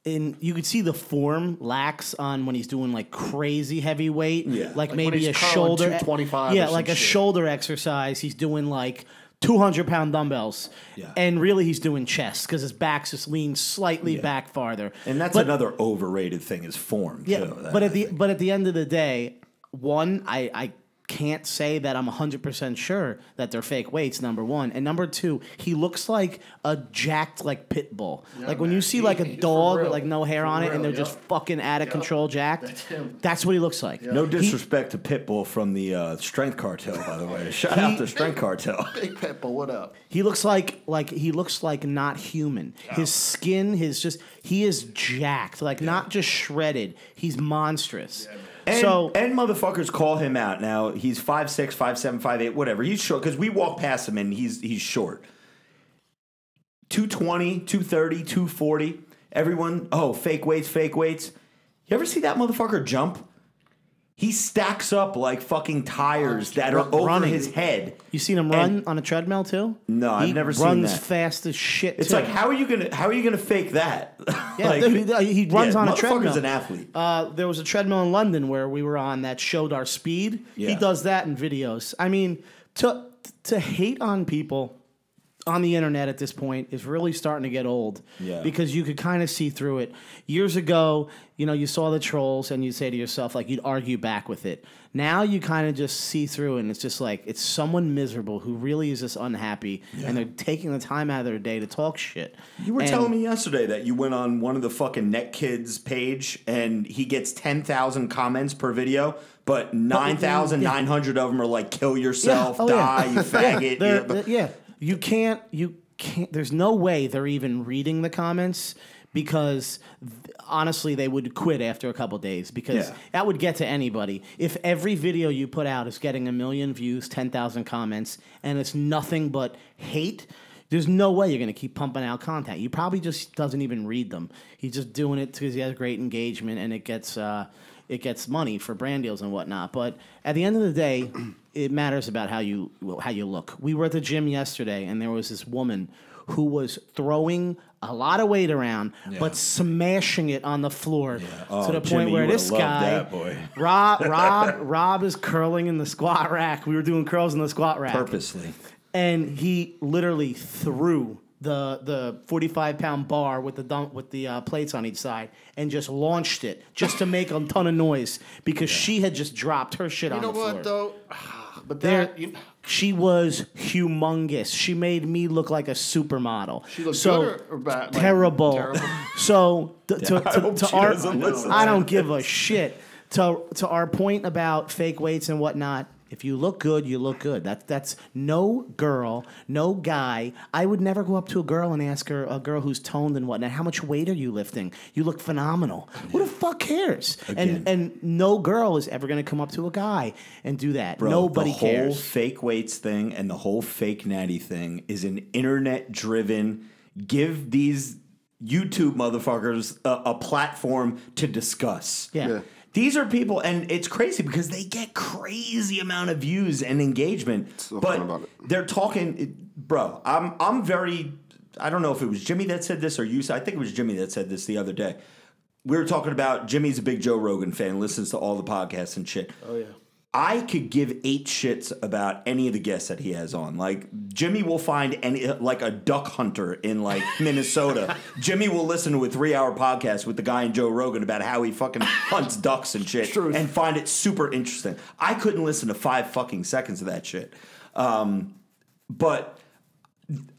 And you could see the form lax on when he's doing like crazy heavy weight, Yeah. like, Like maybe a shoulder, 225 yeah, or like a shit. shoulder exercise. He's doing like two hundred pound dumbbells, Yeah. and really he's doing chest because his back's just leaned slightly back farther. and that's But- another overrated thing is form. yeah, too, that but at the but at the end of the day, one, I I can't say that I'm 100% sure that they're fake weights, number one. And number two, he looks like a jacked, like, pit bull. like when you see He- like a he- dog with like no hair For on it and they're just fucking out of control jacked, That's him. that's what he looks like. No He- disrespect to Pitbull from the uh, Strength Cartel, by the way. Shout out to Strength Cartel. Big Pitbull, what up? He looks like like he looks like not human. His skin, his just he is jacked, like not just shredded. He's monstrous. And, so and motherfuckers call him out. Now he's 5'6", 5'7", 5'8", whatever. He's short because we walk past him and he's he's short. 220, 230, 240. Everyone, oh, fake weights, fake weights. You ever see that motherfucker jump? He stacks up like fucking tires that are over running. his head. you seen him run on a treadmill too? No, I've he never seen runs that. fast as shit. It's too. like how are you gonna how are you gonna fake that? Yeah, Like, he- he runs yeah, on a treadmill. an athlete. Uh, there was a treadmill in London where we were on that showed our speed. He does that in videos. I mean, to to hate on people on the internet at this point is really starting to get old. Yeah. Because you could kind of see through it. Years ago, you know, you saw the trolls and you'd say to yourself, like, you'd argue back with it. Now you kind of just see through it and it's just like, it's someone miserable who really is just unhappy and they're taking the time out of their day to talk shit. You were And- telling me yesterday that you went on one of the fucking Net Kids page and he gets 10,000 comments per video, but 9,900 of them are like, kill yourself, Oh, yeah. die, you faggot. Yeah, you can't. You can't. There's no way they're even reading the comments because th- honestly, they would quit after a couple days because Yeah. that would get to anybody. If every video you put out is getting a million views, ten thousand comments, and it's nothing but hate. There's no way you're going to keep pumping out content. he probably just doesn't even read them. He's just doing it because he has great engagement and it gets uh, it gets money for brand deals and whatnot. But at the end of the day, it matters about how you how you look. We were at the gym yesterday, and there was this woman who was throwing a lot of weight around, but smashing it on the floor Oh, to the Jimmy, point where this guy. Rob, Rob, Rob is curling in the squat rack. We were doing curls in the squat rack Purposely. and he literally threw the the 45 pound bar with the dump, with the uh, plates on each side and just launched it just to make a ton of noise because she had just dropped her shit You on know the floor. You know what though? But There, that you, she was humongous. She made me look like a supermodel. She looked so good or- or bad? Like, terrible. terrible? So th- to, I to, hope to she our, doesn't. I don't give a shit. To to our point about fake weights and whatnot. If you look good, you look good. That's that's no girl, no guy. I would never go up to a girl and ask her, a girl who's toned and whatnot, how much weight are you lifting? You look phenomenal. Who the fuck cares? Again. And and no girl is ever gonna come up to a guy and do that. Bro, Nobody the whole cares. fake weights thing and the whole fake natty thing is an internet driven. Give these YouTube motherfuckers a, a platform to discuss. Yeah. Yeah. These are people, and it's crazy because they get crazy amount of views and engagement. So but about it. they're talking, bro. I'm I'm very. I don't know if it was Jimmy that said this or you. I think it was Jimmy that said this the other day. We were talking about Jimmy's a big Joe Rogan fan, listens to all the podcasts and shit. oh yeah. I could give eight shits about any of the guests that he has on. Like Jimmy will find any like a duck hunter in like Minnesota. Jimmy will listen to a three hour podcast with the guy in Joe Rogan about how he fucking hunts ducks and shit Truth. and find it super interesting. I couldn't listen to five fucking seconds of that shit. Um, but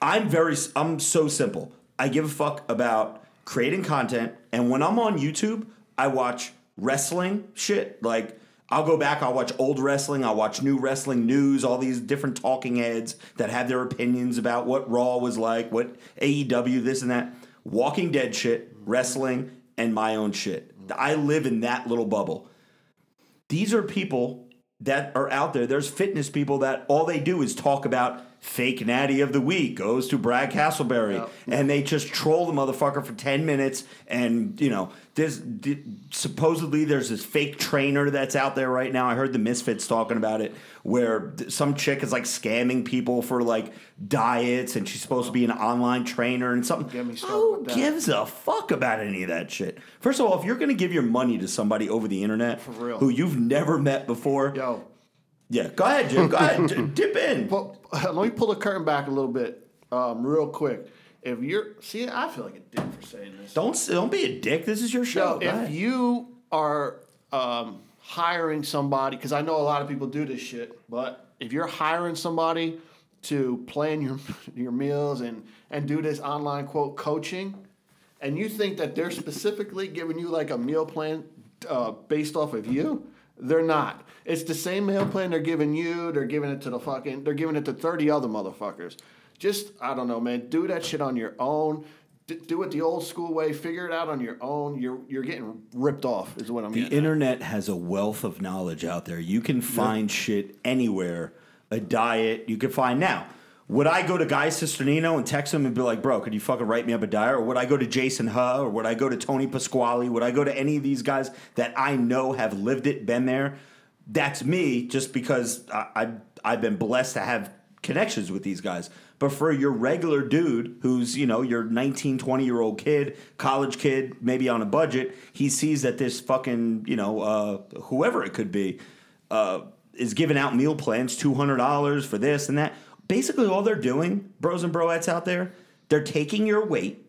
I'm very I'm so simple. I give a fuck about creating content and when I'm on YouTube, I watch wrestling shit. Like I'll go back, I'll watch old wrestling, I'll watch new wrestling news, all these different talking heads that have their opinions about what Raw was like, what AEW, this and that. Walking Dead shit, wrestling, and my own shit. I live in that little bubble these are people that are out there. There's fitness people that all they do is talk about fake natty of the week goes to Brad Castleberry, and they just troll the motherfucker for ten minutes. And you know, there's d- supposedly there's this fake trainer that's out there right now. I heard the Misfits talking about it, where some chick is like scamming people for like diets, and she's supposed to be an online trainer and something. Who gives a fuck about any of that shit? First of all, if you're to give your money to somebody over the internet for real. who you've never met before, Yo, yeah, go ahead, Jim. Go ahead, d- dip in. Well, let me pull the curtain back a little bit, um, real quick. If you're, see, I feel like a dick for saying this. Don't don't be a dick. This is your show. Go if ahead. you are um, hiring somebody, because I know a lot of people do this shit, but if you're hiring somebody to plan your your meals and and do this online quote coaching, and you think that they're specifically giving you like a meal plan uh, based off of you, they're not. It's the same meal plan they're giving you. They're giving it to the fucking. They're giving it to thirty other motherfuckers. Just I don't know, man. Do that shit on your own. D- do it the old school way. Figure it out on your own. You're you're getting ripped off. Is what I'm The getting. at. internet has a wealth of knowledge out there. You can find shit anywhere. A diet you can find now. Would I go to Guy Cisternino and text him and be like, "Bro, could you fucking write me up a diary? Or would I go to Jason Huh? Or would I go to Tony Pasquale? Would I go to any of these guys that I know have lived it, been there? That's me, just because I, I I've been blessed to have connections with these guys. But for your regular dude who's, you know, your 19, 20 year old kid, college kid, maybe on a budget, he sees that this fucking, you know, uh, whoever it could be, uh, is giving out meal plans, $200 for this and that. Basically, all they're doing, bros and broettes out there, they're taking your weight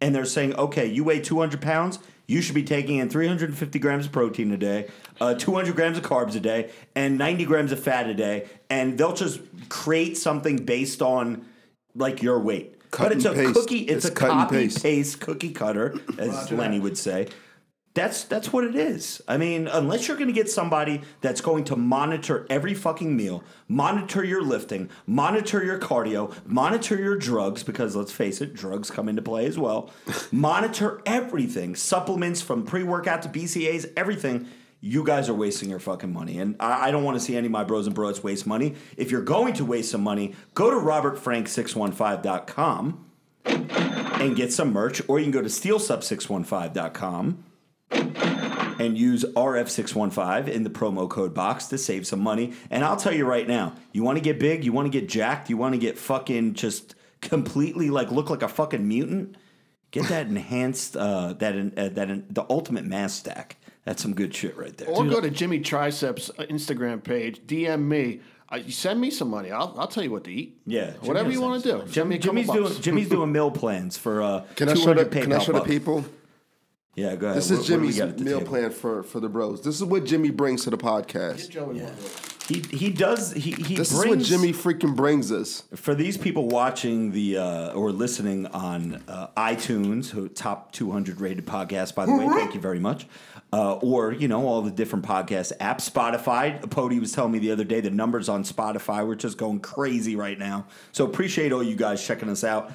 and they're saying, okay, you weigh 200 pounds, you should be taking in 350 grams of protein a day, uh, 200 grams of carbs a day, and 90 grams of fat a day, and they'll just create something based on like your weight. Cut but it's a paste. cookie. It's, It's a cut and copy paste. paste cookie cutter, as Lenny would say. That's that's what it is. I mean, unless you're going to get somebody that's going to monitor every fucking meal, monitor your lifting, monitor your cardio, monitor your drugs because let's face it, drugs come into play as well. monitor everything, supplements from pre-workout to BCAs, everything. You guys are wasting your fucking money, and I, I don't want to see any of my bros and bros waste money. If you're going to waste some money, go to robertfrank615.com and get some merch, or you can go to steelsub615.com and use RF615 in the promo code box to save some money. And I'll tell you right now, you want to get big, you want to get jacked, you want to get fucking just completely like look like a fucking mutant. Get that enhanced, uh, that uh, that the ultimate mass stack. That's some good shit right there. Or go to Jimmy Triceps uh, Instagram page, DM me. Uh, you send me some money. I'll, I'll tell you what to eat. Yeah, whatever you want to do. Jim, Send me a couple Jimmy's doing. Jimmy's doing meal plans for uh, Can I show the 200 Can I show the people? Yeah, go ahead. This is what do we Jimmy's got at the meal table? plan for for the bros. This is what Jimmy brings to the podcast. Joey one. He he does he he This brings is what Jimmy freaking brings us. for these people watching the uh, or listening on uh, iTunes, top 200 rated podcast, by the way, thank you very much. Uh, or you know all the different podcast apps, Spotify. Pody was telling me the other day the numbers on Spotify were just going crazy right now. So appreciate all you guys checking us out.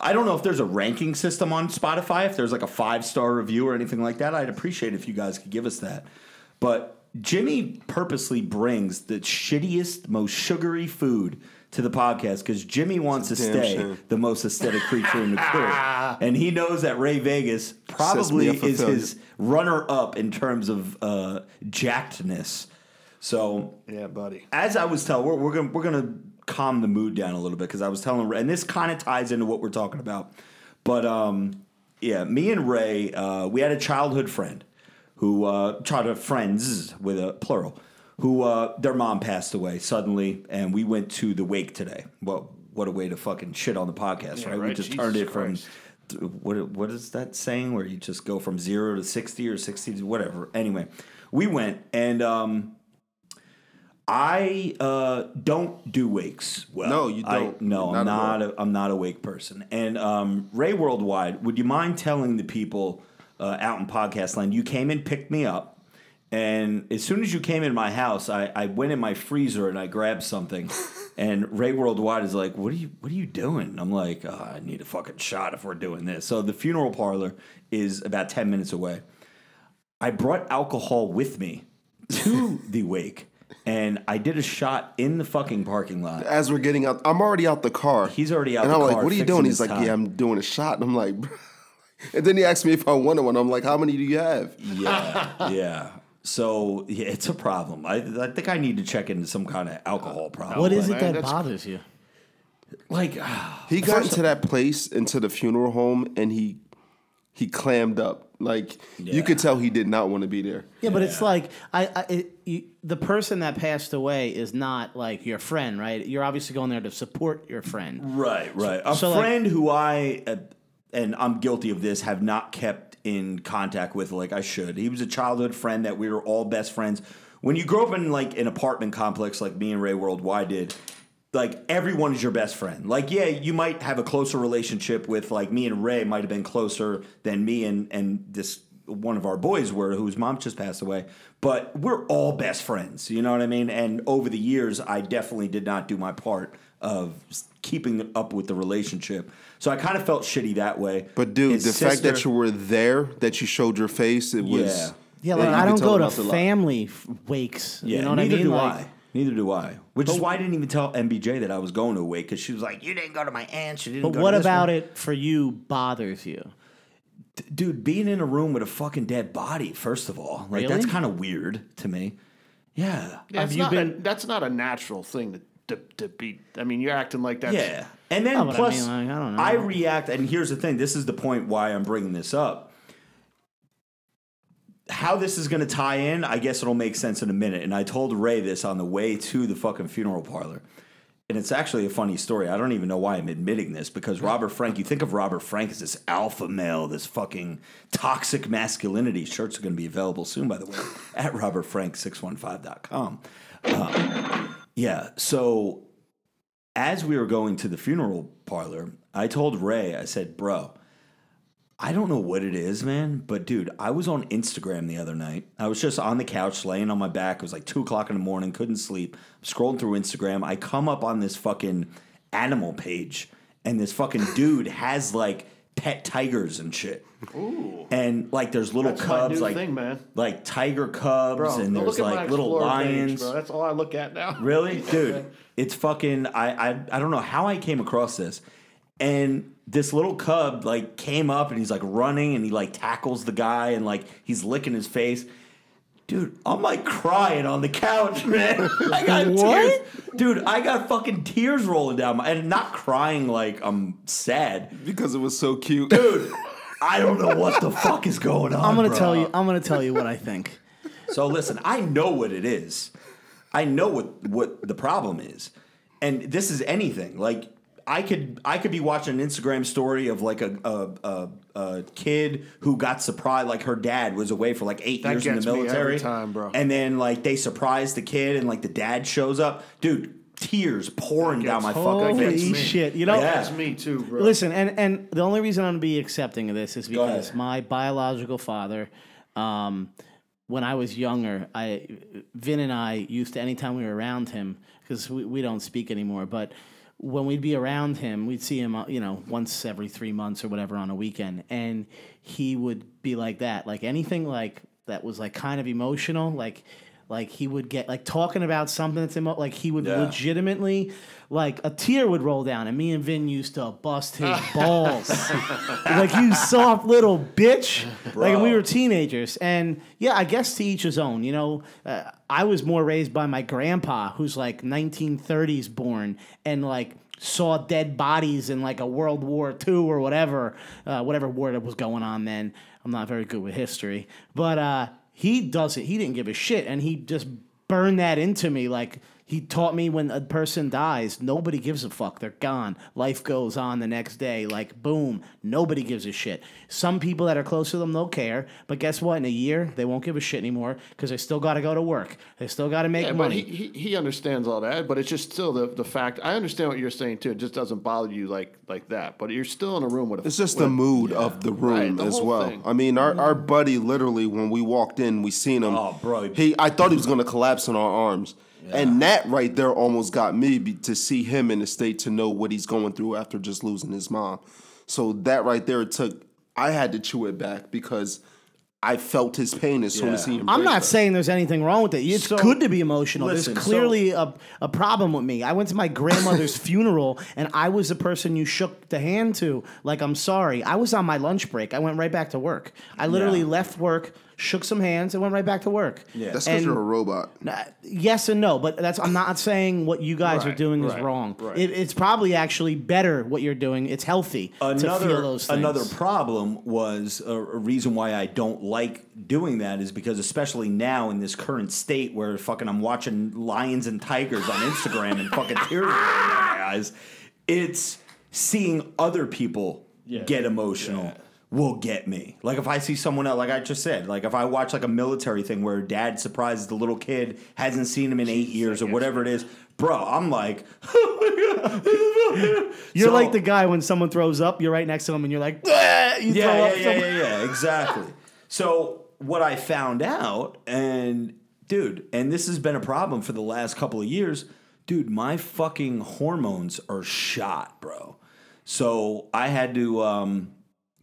I don't know if there's a ranking system on Spotify. If there's like a five star review or anything like that, I'd appreciate if you guys could give us that. But Jimmy purposely brings the shittiest, most sugary food to the podcast because Jimmy wants to Damn stay shame. the most aesthetic creature in the crew. and he knows that Ray Vegas probably up is his runner up in terms of uh, jackedness. So Yeah, buddy. as I was telling, we're, we're gonna we're gonna calm the mood down a little bit because I was telling, Ray, and this kind of ties into what we're talking about. But um, yeah, me and Ray, uh, we had a childhood friend who uh, childhood friends with a plural, who uh, their mom passed away suddenly, and we went to the wake today. Well, what a way to fucking shit on the podcast, Yeah, right? We just Jesus turned it Christ. from what what is that saying where you just go from zero to sixty or sixty to whatever. Anyway, we went and um, I uh, don't do wakes well. No, you don't. no, Not I'm not. A, I'm not a wake person. And um, Ray Worldwide, would you mind telling the people uh, out in podcast land you came and picked me up? And as soon as you came in my house, I, I went in my freezer and I grabbed something. and Ray Worldwide is like, "What are you? What are you doing?" I'm like, oh, "I need a fucking shot if we're doing this." So the funeral parlor is about ten minutes away. I brought alcohol with me to the wake, and I did a shot in the fucking parking lot. As we're getting out, I'm already out the car. He's already out and the I'm like, "What are you doing?" He's like, tie. "Yeah, I'm doing a shot." And I'm like, and then he asked me if I wanted one. I'm like, "How many do you have?" Yeah, yeah. So yeah, it's a problem. I, I think I need to check into some kind of alcohol problem. What is it man, that that's- bothers you? like? He uh, got into that place, into the funeral home, and he he clammed up. Like you could tell he did not want to be there. Yeah, but it's like I, I it, you, the person that passed away is not like your friend, right? You're obviously going there to support your friend. right, right. A So, like- friend who I uh, and I'm guilty of this, have not kept in contact with like I should. He was a childhood friend that we were all best friends. When you grow up in like an apartment complex like me and Ray Worldwide did, like everyone is your best friend. Like, yeah, you might have a closer relationship with like me and Ray might have been closer than me and and this one of our boys were whose mom just passed away. But we're all best friends, you know what I mean? And over the years, I definitely did not do my part of s- keeping up with the relationship. So I kind of felt shitty that way. But dude, His the fact that you were there, that you showed your face, it was. Yeah. Yeah, like I don't go to meant lot. family f- wakes. yeah, you know what I neither mean? do Like, I. Neither do I. Which is why I didn't even tell MBJ that I was going to a wake because she was like, "You didn't go to my aunt. You didn't." But go to what this about one." it for you bothers you? dude, being in a room with a fucking dead body, first of all, like that's kind of weird to me. Yeah. Yeah, Have you been- a, that's not a natural thing to, to, to be. I mean, you're acting like that. Yeah. And then Oh, but I plus, mean, like, I don't know. I react, and here's the thing this is the point why I'm bringing this up. How this is going to tie in, I guess it'll make sense in a minute. And I told Ray this on the way to the fucking funeral parlor. And it's actually a funny story. I don't even know why I'm admitting this because Robert Frank, you think of Robert Frank as this alpha male, this fucking toxic masculinity. Shirts are going to be available soon, by the way, at robertfrank615.com. Uh, yeah. So as we were going to the funeral parlor, I told Ray, I said, bro, I don't know what it is, man, but dude, I was on Instagram the other night. I was just on the couch, laying on my back. It was like two o'clock in the morning, couldn't sleep. Scrolling through Instagram. I come up on this fucking animal page, and this fucking dude has like pet tigers and shit. Ooh. And like there's little That's my cubs, new like thing, man. like tiger cubs, Bro, and there's at my like little Explorer page, lions. bro. That's all I look at now. Really, dude? It's fucking. I, I I don't know how I came across this, and this little cub like came up and he's like running and he like tackles the guy and like he's licking his face. Dude, I'm like crying on the couch, man. I got tears, dude. I got fucking tears rolling down my, and not crying like I'm sad, Because it was so cute. dude. I don't know what the fuck is going on. I'm gonna bro. tell you. I'm gonna tell you what I think. So listen, I know what it is. I know what what the problem is. And this is anything. Like I could I could be watching an Instagram story of like a a, a, a kid who got surprised like her dad was away for like 8 That years in the gets me every military time, bro. And then like they surprise the kid and like the dad shows up. Dude, tears pouring down my fucking face. me. shit! You know, Yeah. That's me too, bro. Listen, and and the only reason I'm gonna be accepting of this is because my biological father, um, when I was younger, I Vin and I used to anytime we were around him because we, we don't speak anymore, but when we'd be around him, we'd see him, uh, you know, once every three months or whatever on a weekend, and he would be like that, like anything like that was like kind of emotional, like. Like he would get like talking about something that's emo- like he would Yeah. legitimately like a tear would roll down, and me and Vin used to bust his balls, like you soft little bitch. Like and we were teenagers, and yeah, I guess to each his own. You know, uh, I was more raised by my grandpa, who's like 1930s born, and like saw dead bodies in like a World War II or whatever, uh, whatever war that was going on then. I'm not very good with history, but uh, he doesn't. He didn't give a shit, and he just burned that into me. Like he taught me when a person dies, nobody gives a fuck. They're gone. Life goes on the next day. Like boom, nobody gives a shit. Some people that are close to them, they'll care, but guess what? In a year, they won't give a shit anymore because they still got to go to work. They still got to make Yeah, but money. he, he he understands all that, but it's just still the, the fact. I understand what you're saying too. It just doesn't bother you like like that. But you're still in a room with a. It's just with the a- mood of the room Right, the as well. thing. I mean, our, our buddy literally when we walked in, we seen him. Oh, bro. He I thought he was gonna collapse in our arms, and that right there almost got me be, to see him in the state to know what he's going through after just losing his mom. So that right there took. I had to chew it back because I felt his pain as soon as he. I'm not that. saying there's anything wrong with it. It's So- good to be emotional. Listen, there's so- clearly a, a problem with me. I went to my grandmother's funeral and I was the person you shook the hand to. Like, I'm sorry. I was on my lunch break. I went right back to work. I literally Yeah. left work, shook some hands, and went right back to work. Yeah. That's because you're a robot. uh, Yes and no, but that's I'm not saying what you guys are Right, doing is right, wrong. right. It, it's probably actually better what you're doing. It's healthy to feel another those things. another problem was a, a reason why I don't like doing that is because especially now in this current state where fucking I'm watching lions and tigers on Instagram and fucking tears rolling down my eyes, it's seeing other people get emotional will get me. Like if I see someone else, like I just said, like if I watch like a military thing where dad surprises the little kid, hasn't seen him in eight years or whatever it is, bro, I'm like, You're So- like the guy when someone throws up, you're right next to him, and you're like, you yeah, throw yeah, up. yeah, yeah, yeah, exactly. So what I found out, and dude, and this has been a problem for the last couple of years, dude. My fucking hormones are shot, bro. So I had to um,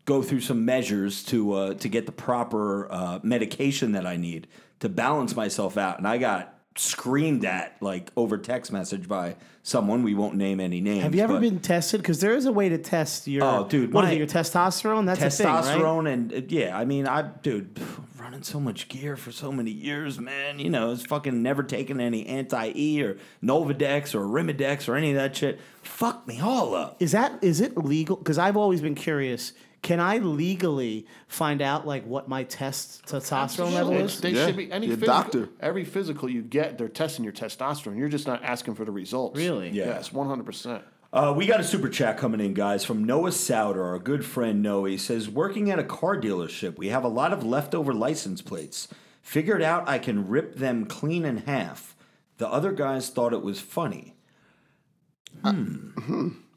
go through some measures to uh, to get the proper uh, medication that I need to balance myself out, and I got screamed at like over text message by someone we won't name any names. Have you ever but- been tested? Because there is a way to test your. Oh, dude, what is my- it? Your testosterone? That's a thing, right? testosterone and uh, yeah, I mean, I dude, running so much gear for so many years, man. You know, it's fucking never taken any anti E or Novadex or Rimidex or any of that shit. Fuck me all up. Is that is it legal? Because I've always been curious. Can I legally find out like what my test testosterone level is? They Yeah, should be any your physical, doctor. Every physical you get, they're testing your testosterone. You're just not asking for the results. Really? Yeah. Yes, one hundred percent. Uh, we got a super chat coming in, guys, from Noah Souter, our good friend Noah. He says, Working at a car dealership, we have a lot of leftover license plates. Figured out I can rip them clean in half. The other guys thought it was funny.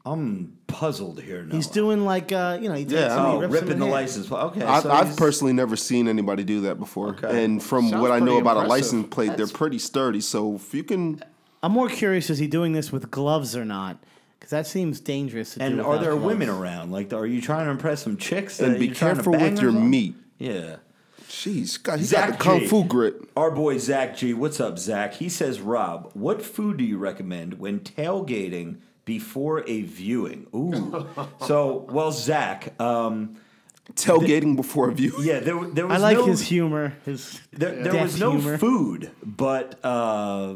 I'm puzzled here now. He's doing like uh, you know, he takes Yeah, them, he Oh, rips ripping the half. license plate. Okay. I've, so I've he's- personally never seen anybody do that before. Okay. And from Sounds what I know pretty about a impressive. license plate, they're pretty sturdy. So if you can, I'm more curious: is he doing this with gloves or not? Because that seems dangerous. To do And are without there gloves. women around? Like, are you trying to impress some chicks? and be you're trying to careful bang with or your something? meat. Yeah. Jeez, God, he Zach got the kung G. fu grit. Our boy Zach G. What's up, Zach? He says, Rob, what food do you recommend when tailgating before a viewing? Ooh. so, well, Zach, um, Tailgating before a viewing. yeah, there, there was I like no, his humor. His there, there was no humor. food, but uh,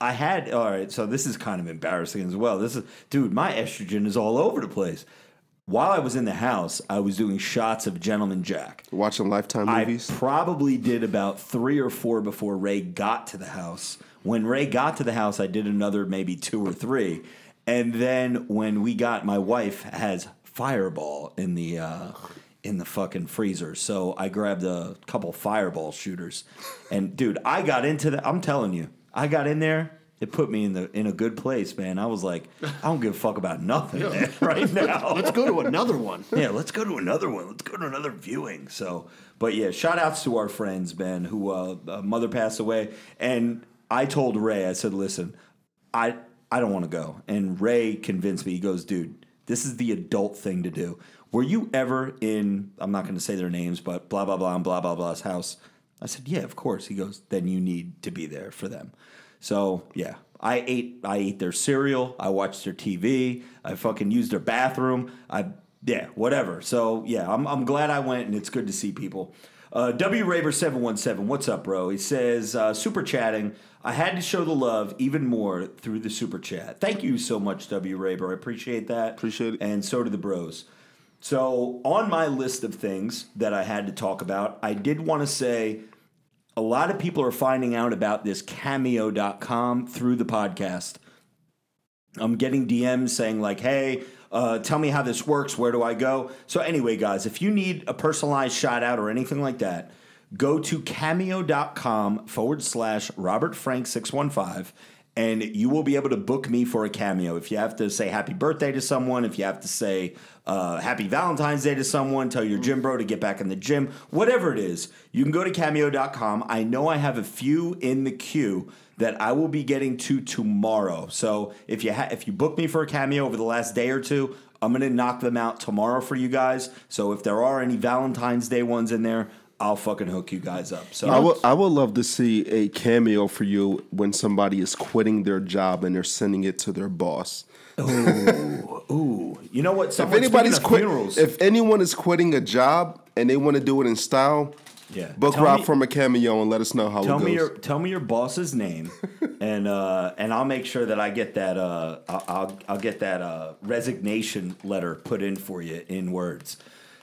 I had. All right, so this is kind of embarrassing as well. This is, dude, my estrogen is all over the place. While I was in the house, I was doing shots of Gentleman Jack. Watching Lifetime movies. I probably did about three or four before Ray got to the house. When Ray got to the house, I did another maybe two or three. And then when we got, my wife has Fireball in the uh, in the fucking freezer, so I grabbed a couple Fireball shooters. And dude, I got into that. I'm telling you, I got in there. It put me in the in a good place, man. I was like, I don't give a fuck about nothing man, right now. Let's go to another one. Yeah, let's go to another one. Let's go to another viewing. So, but yeah, shout outs to our friends, Ben, who uh, uh, mother passed away, and I told Ray, I said, listen, I I don't want to go, and Ray convinced me. He goes, dude, this is the adult thing to do. Were you ever in? I'm not going to say their names, but blah blah blah and blah blah blah's house. I said, yeah, of course. He goes, then you need to be there for them. So yeah, I ate I ate their cereal. I watched their TV. I fucking used their bathroom. I yeah, whatever. So yeah, I'm I'm glad I went, and it's good to see people. Uh, W Raver seven one seven, what's up, bro? He says uh, super chatting. I had to show the love even more through the super chat. Thank you so much, W Raver. I appreciate that. Appreciate it. And so do the bros. So on my list of things that I had to talk about, I did want to say a lot of people are finding out about this cameo.com through the podcast. I'm getting DMs saying, like, hey, uh, tell me how this works. Where do I go? So, anyway, guys, if you need a personalized shout out or anything like that, go to cameo.com forward slash Robert Frank 615 and you will be able to book me for a cameo. If you have to say happy birthday to someone, if you have to say uh, happy Valentine's Day to someone, tell your gym bro to get back in the gym, whatever it is, you can go to cameo.com. I know I have a few in the queue that I will be getting to tomorrow. So if you ha- if you book me for a cameo over the last day or two, I'm gonna knock them out tomorrow for you guys. So if there are any Valentine's Day ones in there, I'll fucking hook you guys up. So I would I would love to see a cameo for you when somebody is quitting their job and they're sending it to their boss. Ooh, you know what? If anybody's quit, funerals, if anyone is quitting a job and they want to do it in style, yeah, book tell Rob me- from a cameo and let us know how Tell it goes. me your tell me your boss's name, and uh, and I'll make sure that I get that uh, I'll I'll get that uh, resignation letter put in for you in words.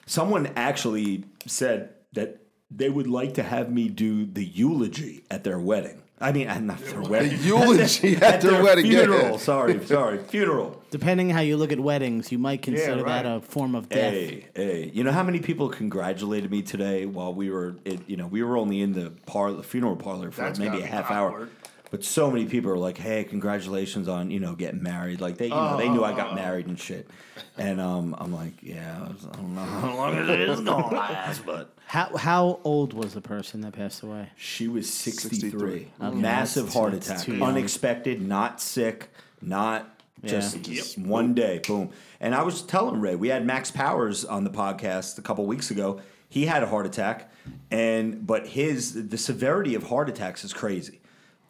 Someone actually said that they would like to have me do the eulogy at their wedding. I mean, not their wedding. The eulogy at their wedding, yeah. Funeral. Sorry, sorry. Funeral. Depending how you look at weddings, you might consider right. that a form of death. Hey, hey. You know how many people congratulated me today while we were, it, you know, we were only in the par, funeral parlor for That's maybe a be half hour. But so many people are like, "Hey, congratulations on you know getting married." Like they, you know, they knew I got married and shit. And um, I'm like, "Yeah, I don't know how long it is gonna last, but." How how old was the person that passed away? She was 63. 63. Massive that's- heart that's attack. too young. Unexpected, not sick, not just, Yeah. just one day, boom. And I was telling Ray, we had Max Powers on the podcast a couple weeks ago. He had a heart attack, and but his the severity of heart attacks is crazy.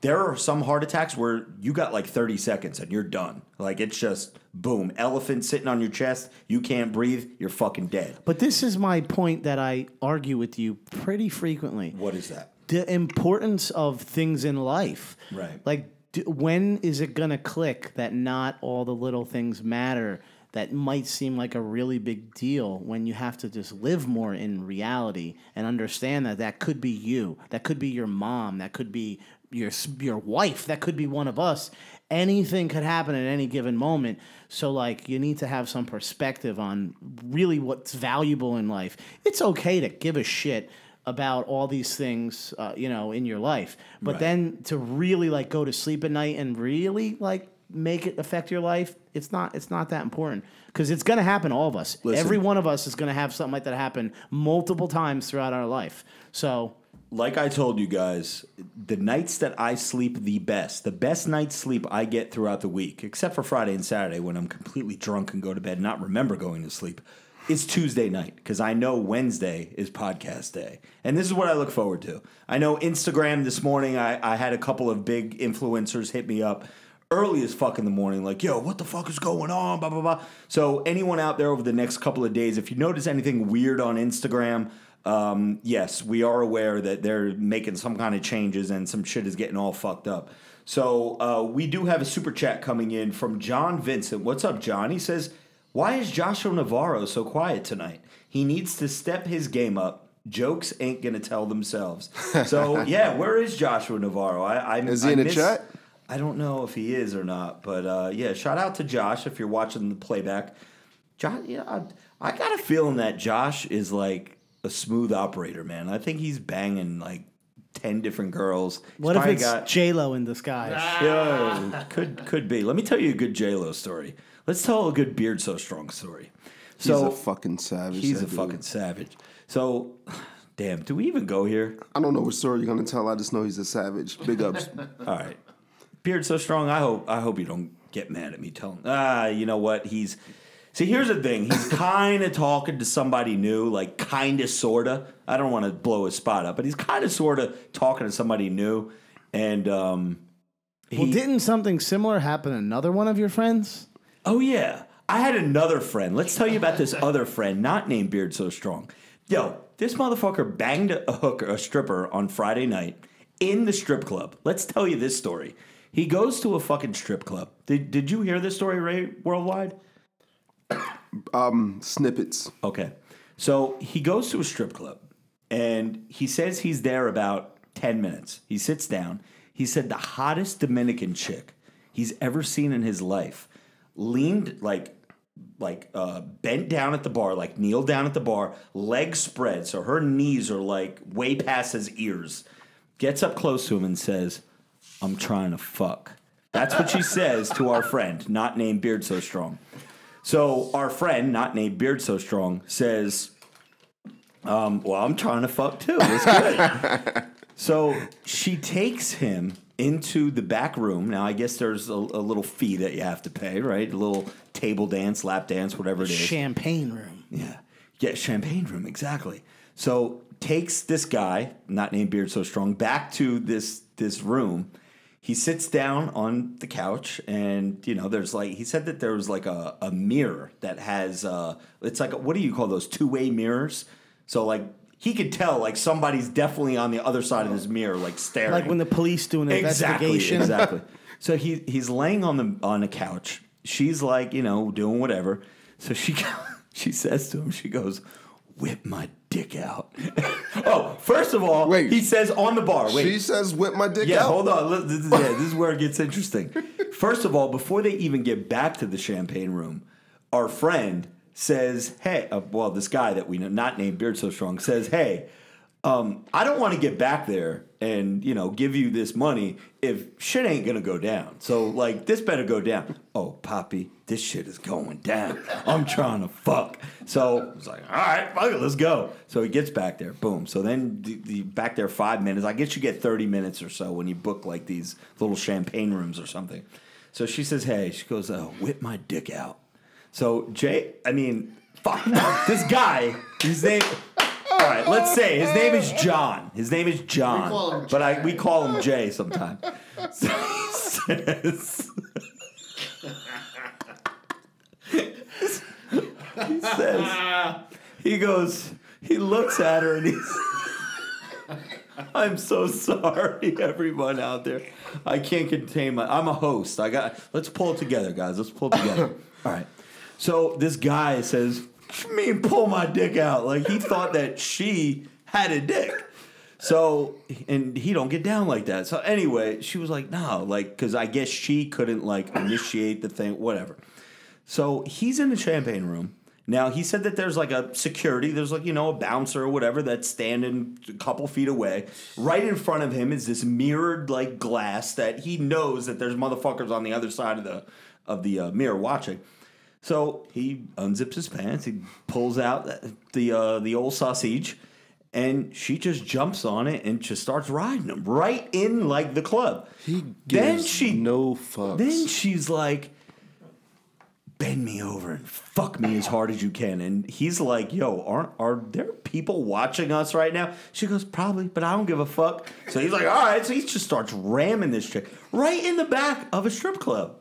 There are some heart attacks where you got like 30 seconds and you're done. Like it's just boom, elephant sitting on your chest, you can't breathe, you're fucking dead. But this is my point that I argue with you pretty frequently. What is that? the importance of things in life. Right. Like, d- when is it going to click that not all the little things matter that might seem like a really big deal when you have to just live more in reality and understand that that could be you, that could be your mom, that could be your your wife, that could be one of us. Anything could happen at any given moment. So like you need to have some perspective on really what's valuable in life. It's okay to give a shit about all these things, uh, you know, in your life. But Right. then to really like go to sleep at night and really like make it affect your life, it's not it's not that important because it's going to happen to all of us. Listen. Every one of us is going to have something like that happen multiple times throughout our life. So like I told you guys, the nights that I sleep the best, the best night's sleep I get throughout the week, except for Friday and Saturday when I'm completely drunk and go to bed and not remember going to sleep, is Tuesday night because I know Wednesday is podcast day. And this is what I look forward to. I know Instagram this morning, I, I had a couple of big influencers hit me up early as fuck in the morning, like, yo, what the fuck is going on? Blah, blah, blah. So, anyone out there over the next couple of days, if you notice anything weird on Instagram, um, yes, we are aware that they're making some kind of changes and some shit is getting all fucked up. So, uh, we do have a super chat coming in from John Vincent. What's up, John? He says, Why is Joshua Navarro so quiet tonight? He needs to step his game up. Jokes ain't gonna tell themselves. So yeah, where is Joshua Navarro? I, I Is he I in the miss- chat? I don't know if he is or not, but uh, yeah, shout out to Josh if you're watching the playback. Josh, yeah, I, I got a feeling that Josh is like a smooth operator, man. I think he's banging like ten different girls. He's what if probably it's got- J Lo in disguise? yeah, could could be. Let me tell you a good J Lo story. Let's tell a good beard so strong story. He's So a fucking savage. he's a dude. fucking savage. So, damn, do we even go here? I don't know what story you're gonna tell. I just know he's a savage. Big ups. All right. Beard so strong. I hope I hope you don't get mad at me telling. Ah, you know what? He's See, here's the thing. He's kind of talking to somebody new, like kind of sorta. I don't want to blow his spot up, but he's kind of sorta talking to somebody new and um Well, he- didn't something similar happen to another one of your friends? Oh yeah, I had another friend. Let's tell you about this other friend, not named Beard So Strong. Yo, this motherfucker banged a hooker, a stripper on Friday night in the strip club. Let's tell you this story. He goes to a fucking strip club. Did Did you hear this story, Ray? Worldwide. Snippets. Okay. So he goes to a strip club and he says he's there about 10 minutes. He sits down. He said the hottest Dominican chick he's ever seen in his life leaned like like uh, bent down at the bar, like kneel down at the bar, legs spread, so her knees are like way past his ears. Gets up close to him and says, "I'm trying to fuck." That's what she says to our friend, not named Beard So Strong. So our friend, not named Beard So Strong, says, um, "Well, I'm trying to fuck too. It's good." so she takes him into the back room. Now, I guess there's a, a little fee that you have to pay, right? A little table dance, lap dance, whatever it is. Champagne room. Yeah. Yeah, champagne room, exactly. So takes this guy, not named Beard So Strong, back to this this room. He sits down on the couch and you know, there's like he said that there was like a, a mirror that has uh it's like a, what do you call those two-way mirrors? So like he could tell like somebody's definitely on the other side of this mirror, like staring. Like when the police do an Exactly, investigation. exactly. So he he's laying on the on a couch. She's like, you know, doing whatever. So she she says to him, she goes, whip my dick out. oh, first of all, Wait. he says on the bar. Wait, She says, "Whip my dick out. yeah, out." hold on. This is, yeah, this is where it gets interesting. First of all, before they even get back to the champagne room, our friend says, "Hey, uh, well, this guy that we know, not named Beard So Strong, says, hey." Um, I don't want to get back there and you know give you this money if shit ain't gonna go down. So like this better go down. Oh, Poppy, this shit is going down. I'm trying to fuck. So it's like, all right, fuck it, let's go. So he gets back there, boom. So then the, the back there five minutes. I guess you get 30 minutes or so when you book like these little champagne rooms or something. So she says, hey, she goes, uh, whip my dick out. So Jay, I mean, fuck this guy. His name. All right, let's say his name is John. His name is John, but I we call him Jay sometimes. So he says, he says, he goes, he looks at her and he's. I'm so sorry, everyone out there. I can't contain my. I'm a host. I got. Let's pull it together, guys. Let's pull it together. All right. So this guy says, "What you mean pull my dick out?" Like he thought that she had a dick. So and he don't get down like that. So anyway, she was like, "No," like because I guess she couldn't like initiate the thing, whatever. So he's in the champagne room. Now he said that there's like a security, there's like, you know, a bouncer or whatever that's standing a couple feet away. Right in front of him is this mirrored like glass that he knows that there's motherfuckers on the other side of the of the uh, mirror watching. So he unzips his pants, he pulls out the uh, the old sausage, and she just jumps on it and just starts riding him right in like the club. He then gives she no fucks. then she's like, bend me over and fuck me as hard as you can. And he's like, yo, aren't are there people watching us right now? She goes, probably, but I don't give a fuck. So he's like, all right. So he just starts ramming this chick right in the back of a strip club.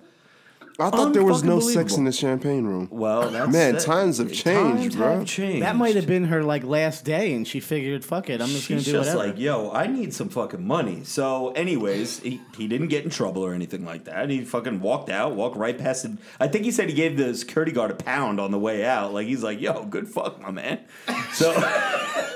I thought there was no sex in the champagne room. Well, that's Man, that- times have changed, times bro. Have changed. That might have been her like last day, and she figured, "Fuck it, I'm just gonna She's do just whatever." like, yo, I need some fucking money. So, anyways, he, he didn't get in trouble or anything like that. He fucking walked out, walked right past it. I think he said he gave the security guard a pound on the way out. Like he's like, yo, good fuck, my man. So,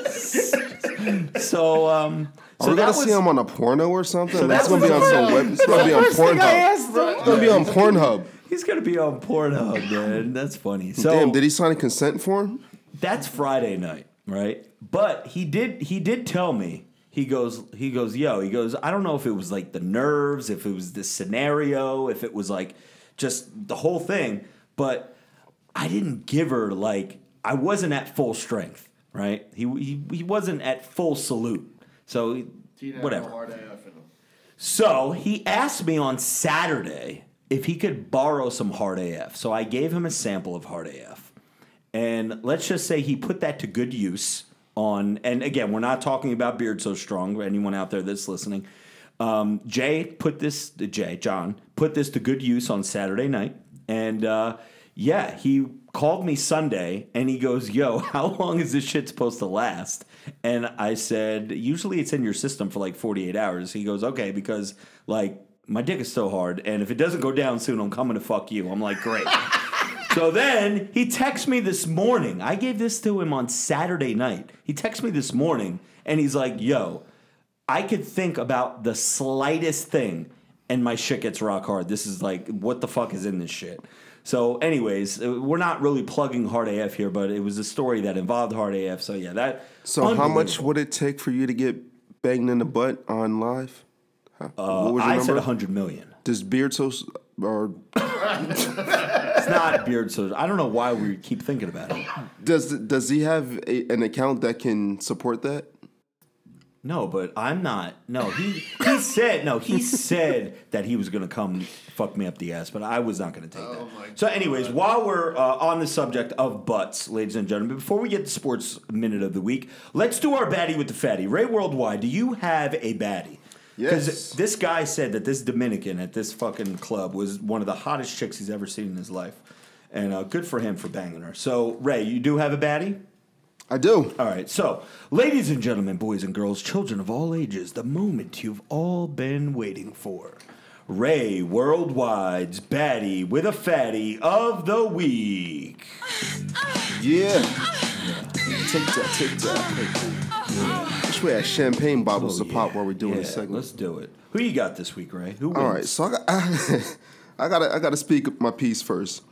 so, um, So so we gotta was see him on a porno or something. So Like, it's that gonna be on some web. It's gonna be on Pornhub. It's gonna be on Pornhub. he's gonna be on Pornhub, man. That's funny. So Damn, did he sign a consent form? that's Friday night, right? But he did he did tell me. He goes he goes, "Yo, he goes, I don't know if it was like the nerves, if it was the scenario, if it was like just the whole thing, but I didn't give her like I wasn't at full strength, right? He he, he wasn't at full salute. So He didn't have no whatever. hard AF in. So he asked me on Saturday if he could borrow some hard AF. So I gave him a sample of hard AF. And let's just say he put that to good use on, and again, we're not talking about Beard So Strong, anyone out there that's listening. Um, Jay put this, Jay, John, put this to good use on Saturday night. And uh, yeah, he called me Sunday and he goes, Yo, how long is this shit supposed to last? And I said, Usually it's in your system for like 48 hours. He goes, Okay, because like my dick is so hard. And if it doesn't go down soon, I'm coming to fuck you. I'm like, Great. So then he texts me this morning. I gave this to him on Saturday night. He texts me this morning and he's like, Yo, I could think about the slightest thing and my shit gets rock hard. This is like, what the fuck is in this shit? So, anyways, uh, we're not really plugging Hard AF here, but it was a story that involved Hard AF. So, yeah, that. So how much would it take for you to get banged in the butt on live? Huh? Uh, what was your I said number? 100 million. Does Beard so or It's not beard so I don't know why we keep thinking about it. does does he have a, an account that can support that? No, but I'm not. No, he he said no. He said that he was gonna come fuck me up the ass, but I was not gonna take that. So, anyways, while we're uh, on the subject of butts, ladies and gentlemen, before we get to sports minute of the week, let's do our baddie with the fatty. Ray Worldwide, do you have a baddie? Yes. this guy said that this Dominican at this fucking club was one of the hottest chicks he's ever seen in his life, and uh, good for him for banging her. So, Ray, you do have a baddie? I do. All right, so, ladies and gentlemen, boys and girls, children of all ages, the moment you've all been waiting for. Ray Worldwide's baddie with a fatty of the week. Yeah. Take that, take that. Wish we had champagne bottles to oh, pop while we're doing Oh, yeah, this segment. Let's do it. Who you got this week, Ray? Who wins? All right, so I got, I gotta I gotta speak my piece first.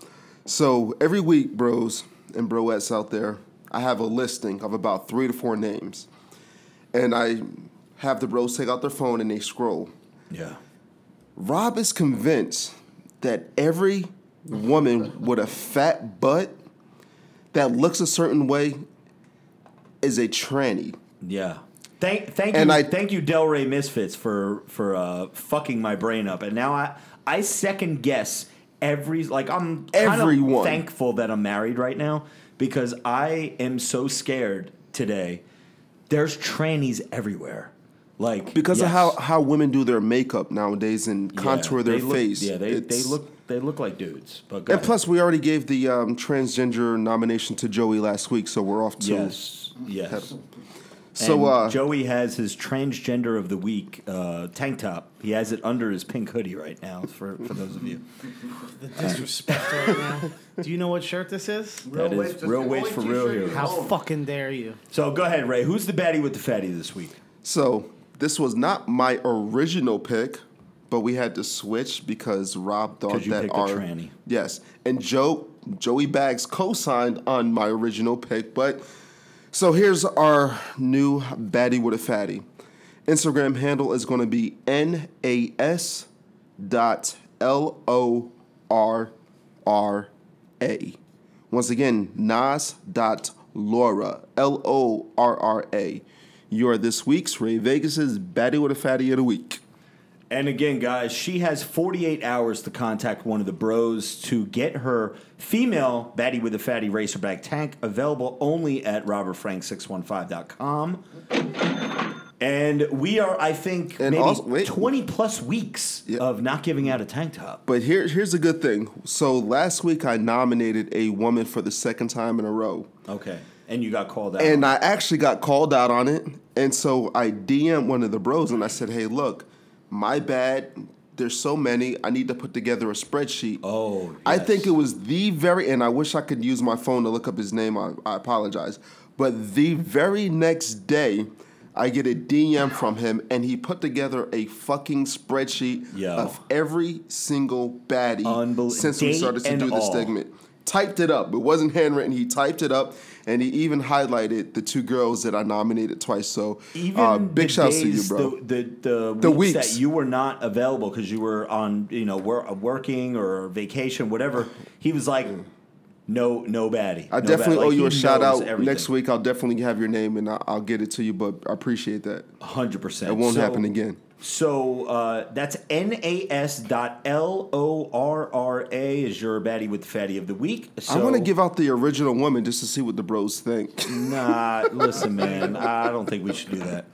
So every week, bros and broettes out there, I have a listing of about three to four names, and I have the bros take out their phone and they scroll. Yeah. Rob is convinced that every woman with a fat butt that looks a certain way is a tranny. Yeah. Thank, thank And you, I- thank you, Delray Misfits, for for uh, fucking my brain up. And now I I second guess every like I'm Everyone. thankful that I'm married right now because I am so scared today. There's trannies everywhere, like Because of how, how women do their makeup nowadays and Yeah, contour their look- face. Yeah, they, they look they look like dudes. But And ahead. plus, we already gave the um, transgender nomination to Joey last week, so we're off to. yes, yes. So, And uh, Joey has his transgender of the week uh, tank top. He has it under his pink hoodie right now. For for those of you, The disrespect right now. Do you know what shirt this is? That is real weights for real here. How fucking dare you? so go ahead, Ray. Who's the baddie with the fatty this week? so this was not my original pick, but we had to switch because Rob thought that our yes, and Joe Joey Bags co-signed on my original pick, but so here's our new baddie with a fatty. Instagram handle is going to be nas dot l o r r a. Once again, nas dot Laura L O R R A. You are this week's Ray Vegas's Batty with a fatty of the week. And again, guys, she has 48 hours to contact one of the bros to get her female Batty with a fatty racerback tank available only at robertfrank615.com. And we are, I think, And maybe also- wait. 20 plus weeks Yeah. of not giving out a tank top. But here, here's a good thing. So last week I nominated a woman for the second time in a row. Okay. And you got called out. And I actually got called out on it. And so I DM'd one of the bros and I said, hey, look, my bad. There's so many. I need to put together a spreadsheet. Oh, yes. I think it was the very, and I wish I could use my phone to look up his name. I, I apologize. But the very next day, I get a DM from him, and he put together a fucking spreadsheet Yo. of every single baddie Unbel- since we started to do the segment. Typed it up. It wasn't handwritten. He typed it up, and he even highlighted the two girls that I nominated twice. So, Even uh, big shouts to you, bro. The the, the, The weeks, weeks. that you were not available because you were on you know wor- working or vacation, whatever. He was like, no, no baddie. I no definitely baddie. Like, owe you a shout out everything. next week. I'll definitely have your name and I'll, I'll get it to you. But I appreciate that. Hundred percent. It won't happen again. So uh, that's nas dot l o r r a is your baddie with the fatty of the week. So, I want to give out the original woman just to see what the bros think. Nah, listen, man. I don't think we should do that.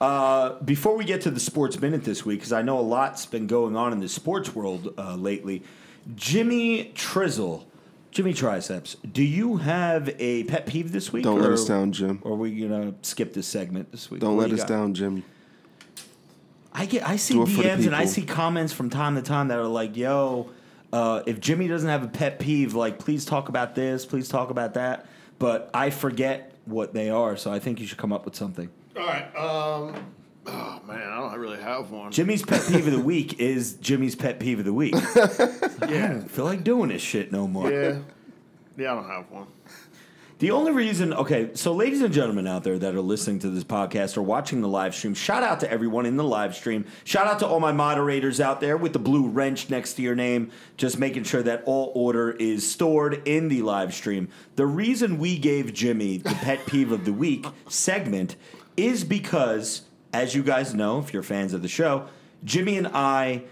Uh, before we get to the sports minute this week, because I know a lot's been going on in the sports world uh, lately, Jimmy Trizzle, Jimmy Triceps, do you have a pet peeve this week? Don't let us down, Jim. Or are we gonna skip this segment this week? Don't What let do us got? down, Jimmy. I get I see Do it for the DMs and I see comments from time to time that are like, "Yo, uh, if Jimmy doesn't have a pet peeve, like please talk about this, please talk about that." But I forget what they are, so I think you should come up with something. All right. Um. Oh man, I don't really have one. Jimmy's pet peeve of the week is Jimmy's pet peeve of the week. I don't feel like doing this shit no more. Yeah. Yeah, I don't have one. The only reason, okay, so ladies and gentlemen out there that are listening to this podcast or watching the live stream, shout out to everyone in the live stream. Shout out to all my moderators out there with the blue wrench next to your name, just making sure that all order is stored in the live stream. The reason we gave Jimmy the pet peeve of the week segment is because, as you guys know, if you're fans of the show, Jimmy and I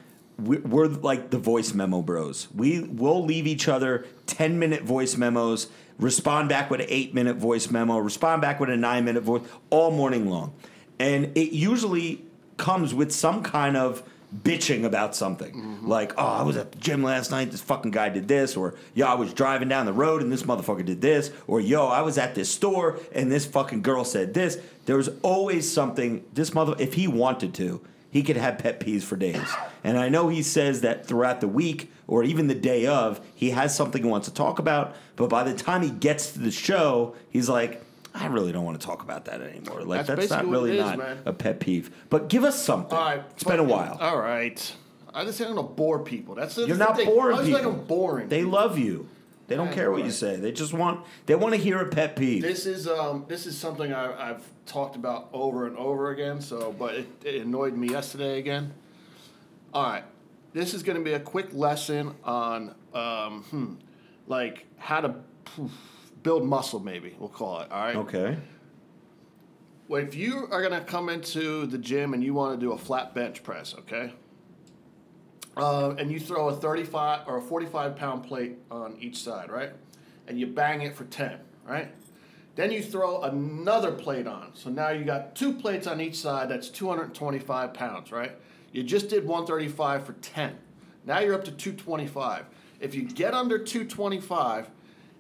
we- we're like the voice memo bros. We will leave each other 10 minute voice memos, respond back with an eight minute voice memo, respond back with a nine minute voice all morning long. And it usually comes with some kind of bitching about something. Mm-hmm. Like, oh, I was at the gym last night, this fucking guy did this, or yo, I was driving down the road and this motherfucker did this, or yo, I was at this store and this fucking girl said this. There was always something, this mother, if he wanted to, he could have pet peeves for days. And I know he says that throughout the week or even the day of, he has something he wants to talk about. But by the time he gets to the show, he's like, I really don't want to talk about that anymore. Like That's that's, not really is, not man. a pet peeve. But give us something. All right, it's been a while. All right, I just don't want to bore people. That's the, You're not boring I always people. like I'm boring. They love you. They don't care what you say. They just want they want to hear a pet peeve. This is um this is something I, I've talked about over and over again. So, but it, it annoyed me yesterday again. All right, this is going to be a quick lesson on um hmm, like how to build muscle. Maybe we'll call it. All right. okay. Well, if you are going to come into the gym and you want to do a flat bench press, okay? Uh, and you throw a 35 or a 45 pound plate on each side, right? And you bang it for 10, right? Then you throw another plate on. So now you got two plates on each side. That's 225 pounds, right? You just did 135 for 10. Now you're up to 225. If you get under 225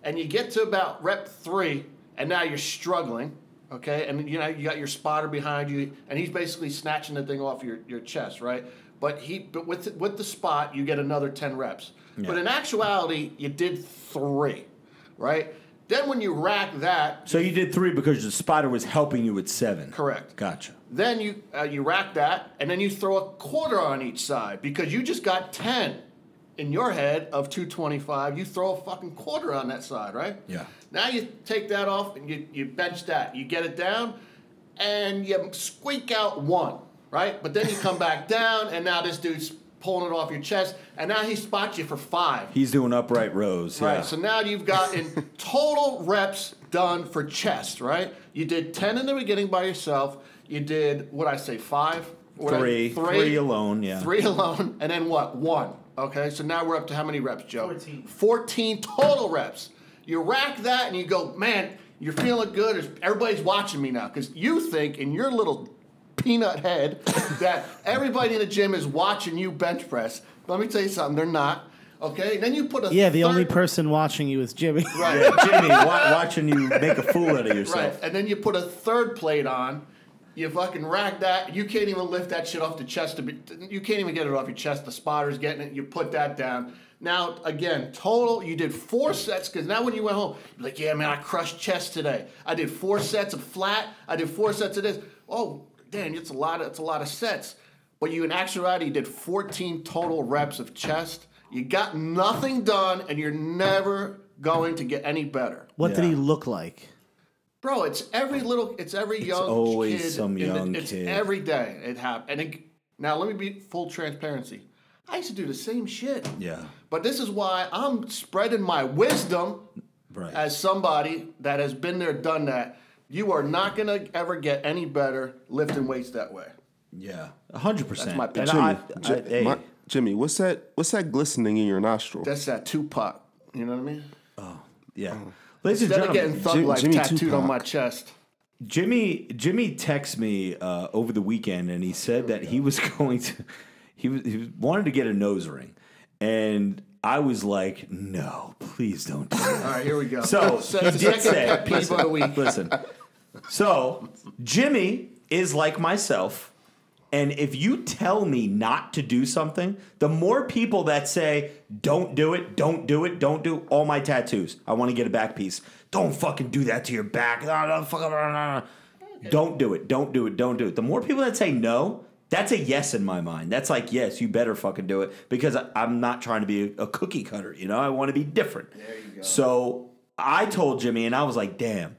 and you get to about rep three, and now you're struggling, okay? And you know you got your spotter behind you, and he's basically snatching the thing off your, your chest, right? But he, but with with the spot, you get another 10 reps. But in actuality, you did three, right? Then when you rack that, So you did three because the spotter was helping you with seven. Correct. Gotcha. Then you uh, you rack that, and then you throw a quarter on each side because you just got ten in your head of two twenty five. You throw a fucking quarter on that side, right? Yeah. Now you take that off and you you bench that. You get it down, and you squeak out one, right? But then you come back down, and now this dude's pulling it off your chest, and now he spots you for five. He's doing upright rows. Right. Yeah. So now you've got in total reps done for chest, right? You did 10 in the beginning by yourself. You did, what I say, five? What I- Three. Three alone, yeah. Three alone. And then what? One. Okay. So now we're up to how many reps, Joe? 14. 14 total reps. You rack that and you go, man, you're feeling good. Everybody's watching me now. Because you think in your little peanut head that everybody in the gym is watching you bench press. Let me tell you something, they're not. Okay, then you put a Yeah, the only person watching you is Jimmy. right, Yeah, Jimmy, wa- watching you make a fool out of yourself. right, yourself. and then you put a third plate on. You fucking rack that. You can't even lift that shit off the chest. To be, you can't even get it off your chest. The spotter's getting it. You put that down. Now again, total. You did four sets because now when you went home, you're like, yeah, man, I crushed chest today. I did four sets of flat. I did four sets of this. Oh, damn, it's a lot. Of, it's a lot of sets. But you in actuality did 14 total reps of chest. You got nothing done, and you're never going to get any better. What did he look like? Bro, it's every little, it's every young always kid. some in the- young it's kid. every day it happens. And it, now let me be full transparency. I used to do the same shit. Yeah. But this is why I'm spreading my wisdom Right. as somebody that has been there, done that. You are not gonna ever get any better lifting weights that way. yeah. A hundred percent. That's my And pitch. I- Jimmy, I- hey, my- Jimmy, what's that? What's that glistening in your nostril? That's that Tupac. You know what I mean? Oh yeah. Ladies and Instead of getting thug Jim- life Jimmy tattooed on my chest. Jimmy Jimmy texted me uh, over the weekend and he said that he was going to he was he wanted to get a nose ring, and I was like, no, please don't do that. All right, here we go. So So he did say, pet peeve the week. listen. So Jimmy is like myself, and if you tell me not to do something, the more people that say don't do it, don't do it, don't do all my tattoos. I want to get a back piece. Don't fucking do that to your back. Don't do it. Don't do it. Don't do it. The more people that say no, that's a yes in my mind. That's like yes, you better fucking do it because I'm not trying to be a, a cookie cutter. You know, I want to be different. There you go. So I told Jimmy, and I was like, damn.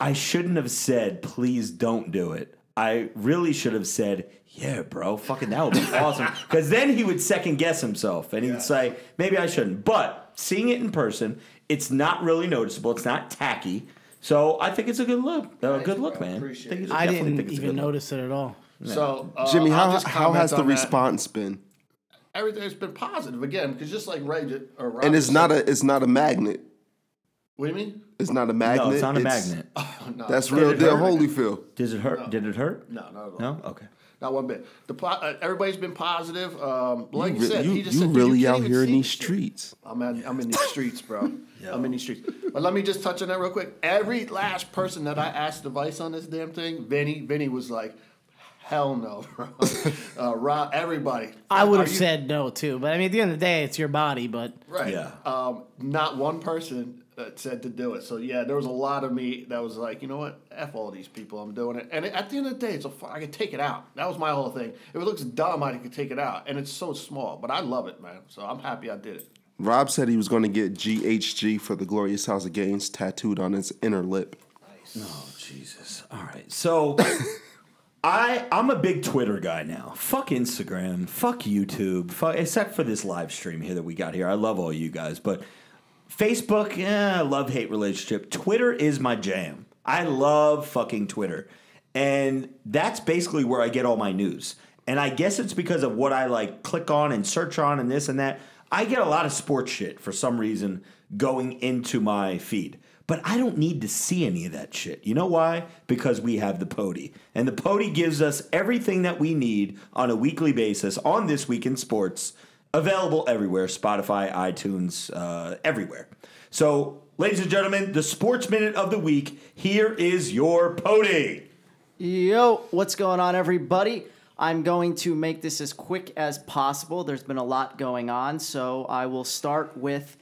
I shouldn't have said, please don't do it. I really should have said, yeah, bro, fucking that would be awesome. Because then he would second guess himself and he'd say, maybe I shouldn't. But seeing it in person, it's not really noticeable. It's not tacky. So I think it's a good look. A good look, bro. man. Appreciate Think it's- I definitely didn't think it's a even good look. notice it at all. So uh, Jimmy, how, how has the on that. response been? Everything's been positive again, because just like Ray did, or Rob And it's said- not a it's not a magnet. What do you mean? It's not a magnet. No, it's not a magnet. No, That's Did real deal? Holyfield. Does it hurt? Did it hurt? no, not at all. No? Okay. Not one bit. The po- uh, everybody's been positive. Um, like You, you, re- said, you, he just you said, really can't out here in these this shit." streets. I'm at, I'm in these streets, bro. I'm in these streets. But let me just touch on that real quick. Every last person that I asked advice on this damn thing, Vinny, Vinny was like, Hell no, bro. uh, Rob, everybody. I would have you- said no too, but I mean, at the end of the day, it's your body. But Right. Yeah. Um, not one person that said to do it. So yeah, there was a lot of me that was like, you know what, f all these people, I'm doing it. And at the end of the day, it's a fu- I can take it out. That was my whole thing. If it looks dumb, I can take it out, and it's so small. But I love it, man. So I'm happy I did it. Rob said he was going to get GHG for the Glorious House of Gains tattooed on his inner lip. Oh Jesus! All right, so I I'm a big Twitter guy now. Fuck Instagram. Fuck YouTube. Fuck, except for this live stream here that we got here. I love all you guys, but Facebook, yeah, love hate relationship. Twitter is my jam. I love fucking Twitter, and that's basically where I get all my news. And I guess it's because of what I like click on and search on and this and that. I get a lot of sports shit for some reason going into my feed. But I don't need to see any of that shit. You know why? Because we have the Pody. And the Pody gives us everything that we need on a weekly basis on This Week in Sports, available everywhere Spotify, iTunes, uh, everywhere. So, ladies and gentlemen, the Sports Minute of the Week. Here is your Pody. Yo, what's going on, everybody? I'm going to make this as quick as possible. There's been a lot going on, so I will start with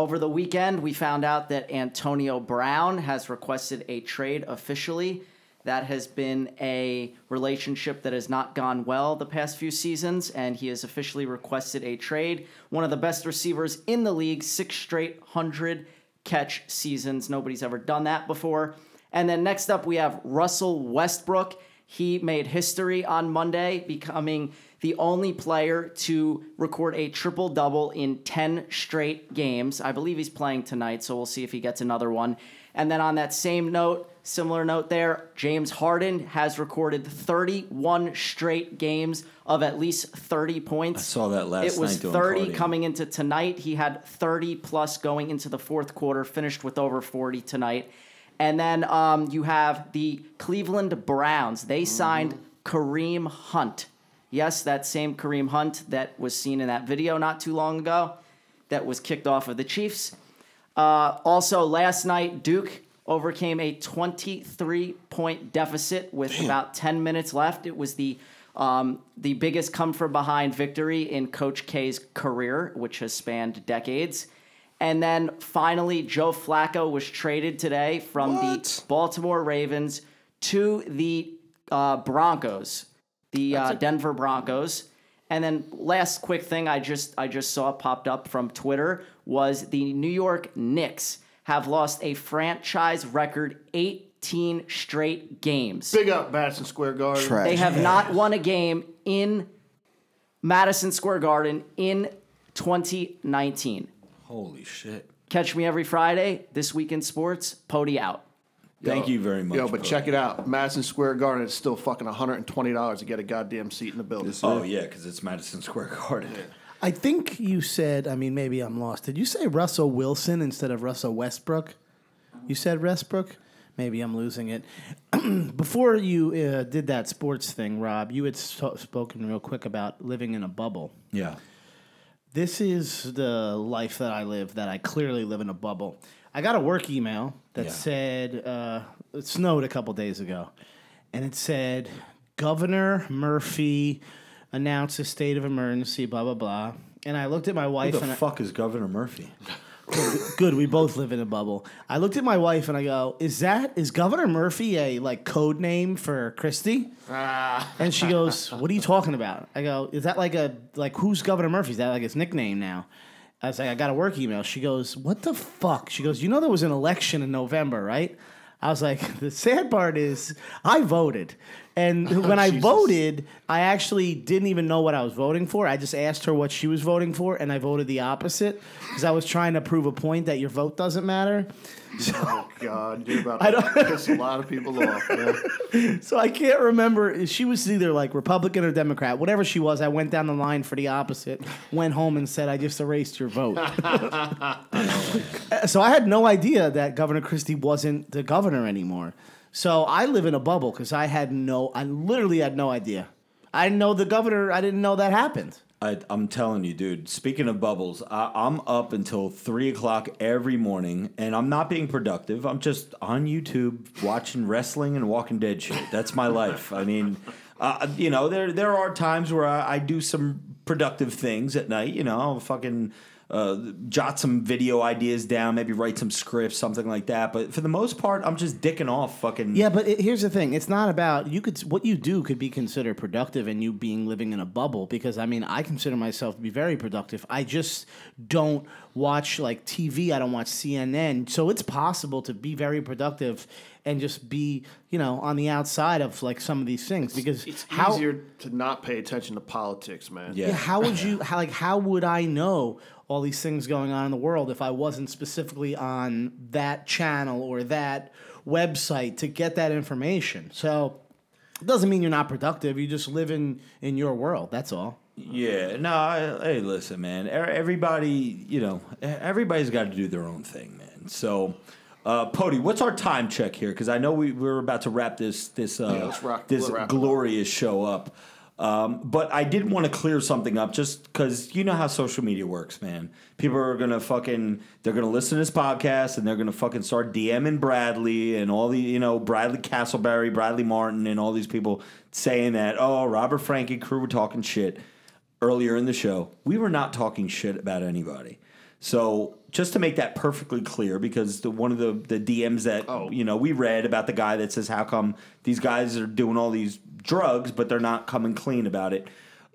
over the weekend. We found out that Antonio Brown has requested a trade officially. That has been a relationship that has not gone well the past few seasons, and he has officially requested a trade. One of the best receivers in the league, six straight 100 catch seasons. Nobody's ever done that before. And then next up, we have Russell Westbrook. He made history on Monday, becoming the only player to record a triple double in 10 straight games. I believe he's playing tonight, so we'll see if he gets another one. And then on that same note, similar note there, James Harden has recorded 31 straight games of at least 30 points. I saw that last It was night 30 coming into tonight. He had 30 plus going into the fourth quarter, finished with over 40 tonight. And then um, you have the Cleveland Browns. They signed Kareem Hunt. Yes, that same Kareem Hunt that was seen in that video not too long ago that was kicked off of the Chiefs. Uh, also, last night, Duke overcame a 23 point deficit with about 10 minutes left. It was the um, the biggest come from behind victory in Coach K's career, which has spanned decades. And then finally, Joe Flacco was traded today from the Baltimore Ravens to the uh, Broncos, the uh, Denver Broncos. And then last quick thing I just I just saw popped up from Twitter was the New York Knicks have lost a franchise record 18 straight games. Big up Madison Square Garden. Trash. They have not won a game in Madison Square Garden in 2019. Holy shit. Catch me every Friday. This week in sports. Pody out. Thank you very much. Yo, but Pody. check it out. Madison Square Garden is still fucking $120 to get a goddamn seat in the building. Oh, yeah, because it's Madison Square Garden. I think you said. I mean, maybe I'm lost. Did you say Russell Wilson instead of Russell Westbrook? You said Westbrook. Maybe I'm losing it. Before you uh, did that sports thing, Rob, you had so- spoken real quick about living in a bubble. Yeah. This is the life that I live, that I clearly live in a bubble. I got a work email that Yeah. said uh, it snowed a couple days ago, and it said Governor Murphy announced a state of emergency, blah blah blah. And I looked at my wife Who the and I, fuck is Governor Murphy? good, we both live in a bubble. I looked at my wife and I go, "Is that is Governor Murphy a like code name for Christie?" And she goes, "What are you talking about?" I go, "Is that like a like who's Governor Murphy? Is that like his nickname now?" I was like, "I got a work email." She goes, "What the fuck?" She goes, "You know there was an election in November, right?" I was like, "The sad part is I voted." And oh, when I Jesus. voted, I actually didn't even know what I was voting for. I just asked her what she was voting for, and I voted the opposite because I was trying to prove a point that your vote doesn't matter. Oh, God. You're about to piss a lot of people off, man. So I can't remember. She was either like Republican or Democrat. Whatever she was, I went down the line for the opposite. Went home and said, "I just erased your vote." so I had no idea that Governor Christie wasn't the governor anymore. So I live in a bubble because I had no. I literally had no idea. I didn't know the governor. I didn't know that happened. I, I'm telling you, dude. Speaking of bubbles, I, I'm up until three o'clock every morning, and I'm not being productive. I'm just on YouTube watching wrestling and Walking Dead shit. That's my life. I mean, Uh, you know, there there are times where I, I do some productive things at night. You know, I'll fucking uh, jot some video ideas down, maybe write some scripts, something like that. But for the most part, I'm just dicking off fucking. Yeah, but it, here's the thing: it's not about you could what you do could be considered productive, and you being living in a bubble. Because I mean, I consider myself to be very productive. I just don't watch like TV. I don't watch CNN, so it's possible to be very productive and just be you know on the outside of like some of these things. Because It's how easier to not pay attention to politics, man. Yeah. yeah, how would you how like how would I know all these things going on in the world if I wasn't specifically on that channel or that website to get that information? So it doesn't mean you're not productive. You just live in in your world. That's all. Yeah, no. I, hey, listen, man. Everybody, you know, everybody's got to do their own thing, man. So, uh, Pody, what's our time check here? Because I know we, we're about to wrap this this uh, Yeah, rock- this we'll wrap it up. glorious show up. Um, but I did want to clear something up, just because you know how social media works, man. People are gonna fucking they're gonna listen to this podcast and they're gonna fucking start DMing Bradley and all the you know Bradley Castleberry, Bradley Martin, and all these people saying that oh Robert Frankie crew were talking shit earlier in the show. We were not talking shit about anybody. So just to make that perfectly clear, because the, one of the, the DMs that you know we read about the guy that says how come these guys are doing all these drugs but they're not coming clean about it.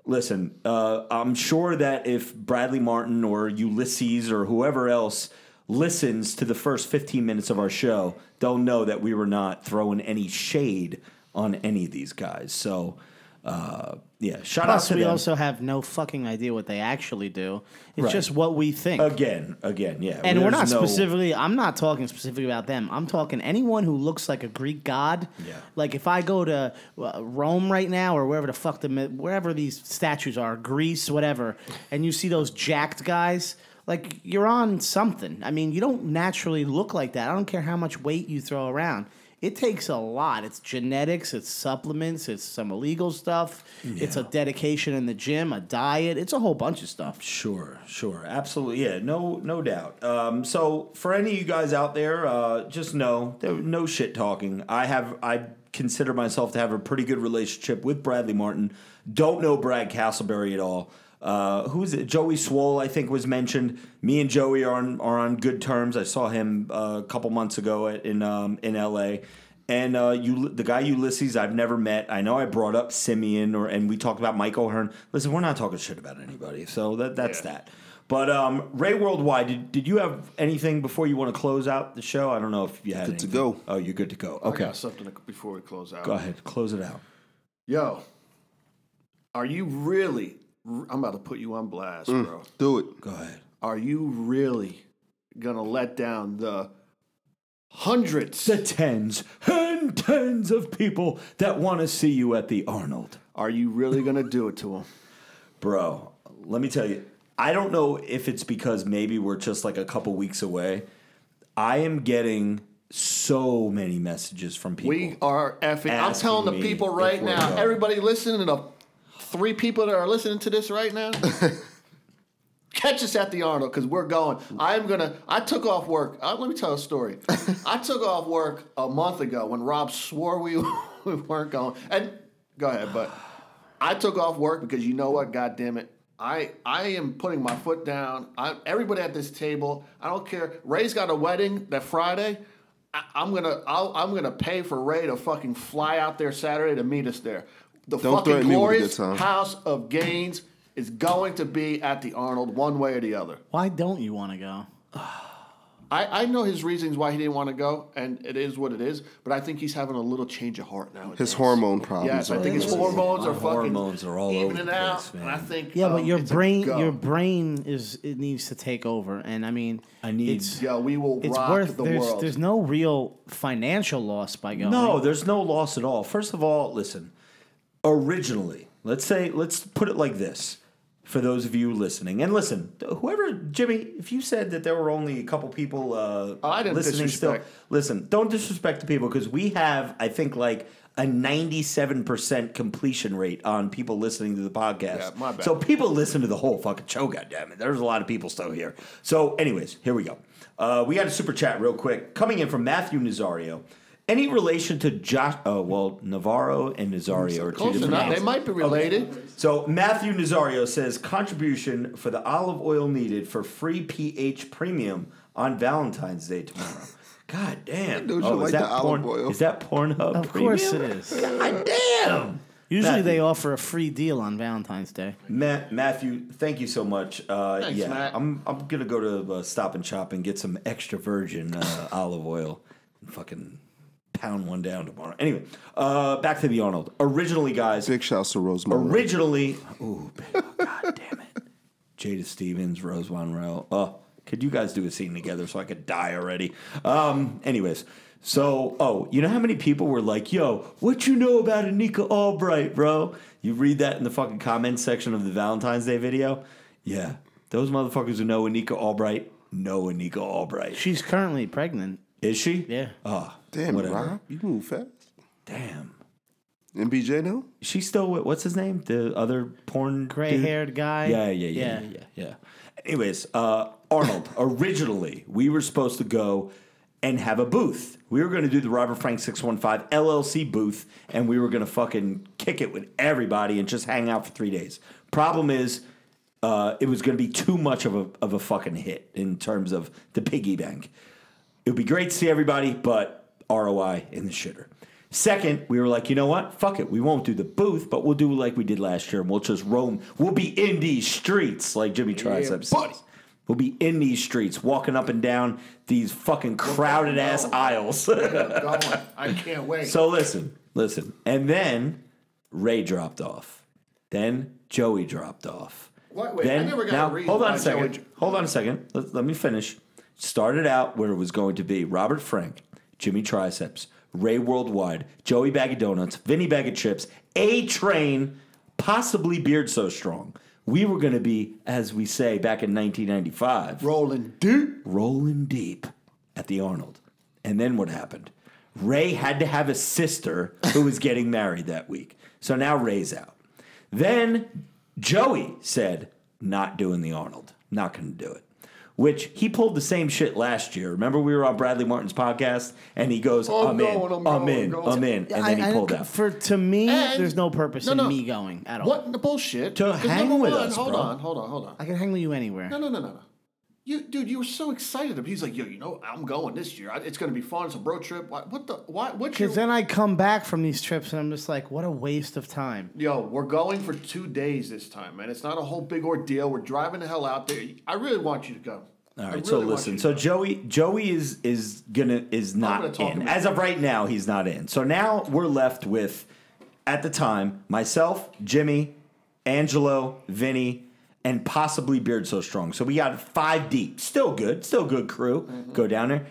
Listen, uh, I'm sure that if Bradley Martin or Ulisses or whoever else listens to the first 15 minutes of our show, they'll know that we were not throwing any shade on any of these guys. So. Uh, yeah, shout Plus, out to we them. also have no fucking idea what they actually do. It's Right. just what we think. Again, again, yeah. And we're not There's no- specifically. I'm not talking specifically about them. I'm talking anyone who looks like a Greek god. Yeah. Like if I go to uh, Rome right now, or wherever the fuck the mi- wherever these statues are, Greece, whatever, and you see those jacked guys, like you're on something. I mean, you don't naturally look like that. I don't care how much weight you throw around. It takes a lot. It's genetics, it's supplements, it's some illegal stuff, it's a dedication in the gym, a diet. It's a whole bunch of stuff. Sure, sure, absolutely, yeah, no, no doubt. Um, so for any of you guys out there, uh, just know there no shit talking. I have, I consider myself to have a pretty good relationship with Bradley Martin. Don't know Brad Castleberry at all. Uh, who is it? Joey Swoll, I think, was mentioned. Me and Joey are on are on good terms. I saw him uh, a couple months ago at, in um, in L.A. And uh, you, the guy Ulisses, I've never met. I know I brought up Simeon, or and we talked about Mike O'Hearn. Listen, we're not talking shit about anybody, so that that's Yeah. that. But um, Ray Worldwide, did, did you have anything before you want to close out the show? I don't know if you had Good to go. Oh, you're good to go. I Okay, got something before we close out. go ahead, close it out. Yo, are you really? I'm about to put you on blast, mm. bro. Do it. Go ahead. Are you really gonna let down the hundreds? The tens and tens of people that want to see you at the Arnold. Are you really gonna do it to them? Bro, let me tell you, I don't know if it's because maybe we're just like a couple weeks away. I am getting so many messages from people. We are effing. I'm telling the people right now, everybody listening, the three people that are listening to this right now, catch us at the Arnold because we're going. I'm gonna. I took off work. Uh, let me tell a story. I took off work a month ago when Rob swore we, we weren't going. And go ahead, but I took off work because you know what? God damn it. I, I am putting my foot down. I, everybody at this table. I don't care. Ray's got a wedding that Friday. I, I'm gonna I'll, I'm gonna pay for Ray to fucking fly out there Saturday to meet us there. The Don't fucking threaten me with a glorious time. House of Gains is going to be at the Arnold one way or the other. Why don't you want to go? I, I know his reasons why he didn't want to go, and it is what it is. But I think he's having a little change of heart now. His hormone problems. Yes, I are think his crazy. hormones My are fucking hormones are all over evening the out, place, and man. I think Yeah, but um, your it's a brain, go. your brain is it needs to take over, and I mean, I need- it's, Yeah, we will it's rock worth. the there's world. there's no real financial loss by going. No, there's no loss at all. First of all, listen. Originally, let's say, let's put it like this for those of you listening. And listen, whoever, Jimmy, if you said that there were only a couple people uh, Oh, I didn't listening still, listen, don't disrespect the people because we have, I think, like a 97% completion rate on people listening to the podcast. Yeah, my bad. So people listen to the whole fucking show, goddammit. There's a lot of people still here. So, anyways, here we go. Uh, we got a super chat real quick coming in from Matthew Nazario. Any relation to Josh? Oh well, Navarro and Nazario are two Close different enough. names. They might be related. So Matthew Nazario says contribution for the olive oil needed for free pH premium on Valentine's Day tomorrow. God damn! Don't you oh, like is the that olive porn, oil? Is that Pornhub? Of course it is. premium? God damn! Usually Matthew. they offer a free deal on Valentine's Day. Ma- Matthew, thank you so much. Uh, Thanks, yeah, Matt. I'm I'm gonna go to uh, Stop and Shop and get some extra virgin uh, olive oil and fucking pound one down tomorrow. Anyway, uh, back to the Arnold. Originally, guys, Big shouts to Rose Monroe. originally, ooh, oh, god damn it, Jada Stevens, Rose Monroe. Oh, could you guys do a scene together so I could die already? Um, anyways. So, oh, you know how many people were like, yo, what you know about Anikka Albrite, bro? You read that in the fucking comment section of the Valentine's Day video? Yeah. Those motherfuckers who know Anikka Albrite know Anikka Albrite. She's currently pregnant. Is she? Yeah. Oh, Damn, whatever. Rob, you move fast. Damn. MBJ now? She's still with, what's his name? The other porn gray haired guy. Yeah, yeah, yeah, yeah, yeah. yeah. Anyways, uh, Arnold, originally, we were supposed to go and have a booth. We were going to do the Robert Frank 615 LLC booth, and we were going to fucking kick it with everybody and just hang out for three days. Problem is, uh, it was going to be too much of a, of a fucking hit in terms of the piggy bank. It would be great to see everybody, but ROI in the shitter. Second, we were like, you know what? Fuck it. We won't do the booth, but we'll do like we did last year, and we'll just roam. We'll be in these streets, like Jimmy Triceps. buddy. says. We'll be in these streets, walking up and down these fucking crowded ass aisles. Going. I can't wait. so listen, listen. And then Ray dropped off. Then Joey dropped off. What? Wait, I then, never got now, hold on a second. Joey- Hold on a second. Let, let me finish. Started out where it was going to be Robert Frank, Jimmy Triceps, Ray Worldwide, Joey Bag of Donuts, Vinny Bag of Chips, A Train, possibly Beard So Strong. We were going to be, as we say back in 1995, Rolling deep. rolling deep at the Arnold. And then what happened? Ray had to have a sister who was getting married that week. So now Ray's out. Then Joey said, not doing the Arnold, not going to do it. Which he pulled the same shit last year. Remember, we were on Bradley Martin's podcast, and he goes, Oh, "I'm I'm in, going, I'm I'm in, I'm I'm in," and then he I- I- pulled out. For to me, And- there's no purpose No, in me going at all. What the bullshit? To hang with one, us, Hold bro. on, hold on, hold on. I can hang with you anywhere. No, no, no, no, no. You, dude, you were so excited. He's like, yo, you know, I'm going this year. It's going to be fun. It's a road trip. What, what the? Why? What's your? Because then I come back from these trips and I'm just like, what a waste of time. Yo, we're going for two days this time, man. It's not a whole big ordeal. We're driving the hell out there. I really want you to go. All right, really so listen. So go. Joey, Joey is is gonna is gonna not in as of right now. He's not in. So now we're left with, at the time, myself, Jimmy, Angelo, Vinny, and possibly Beard So Strong. So we got five deep. Still good. Still good crew. Mm-hmm. Go down there.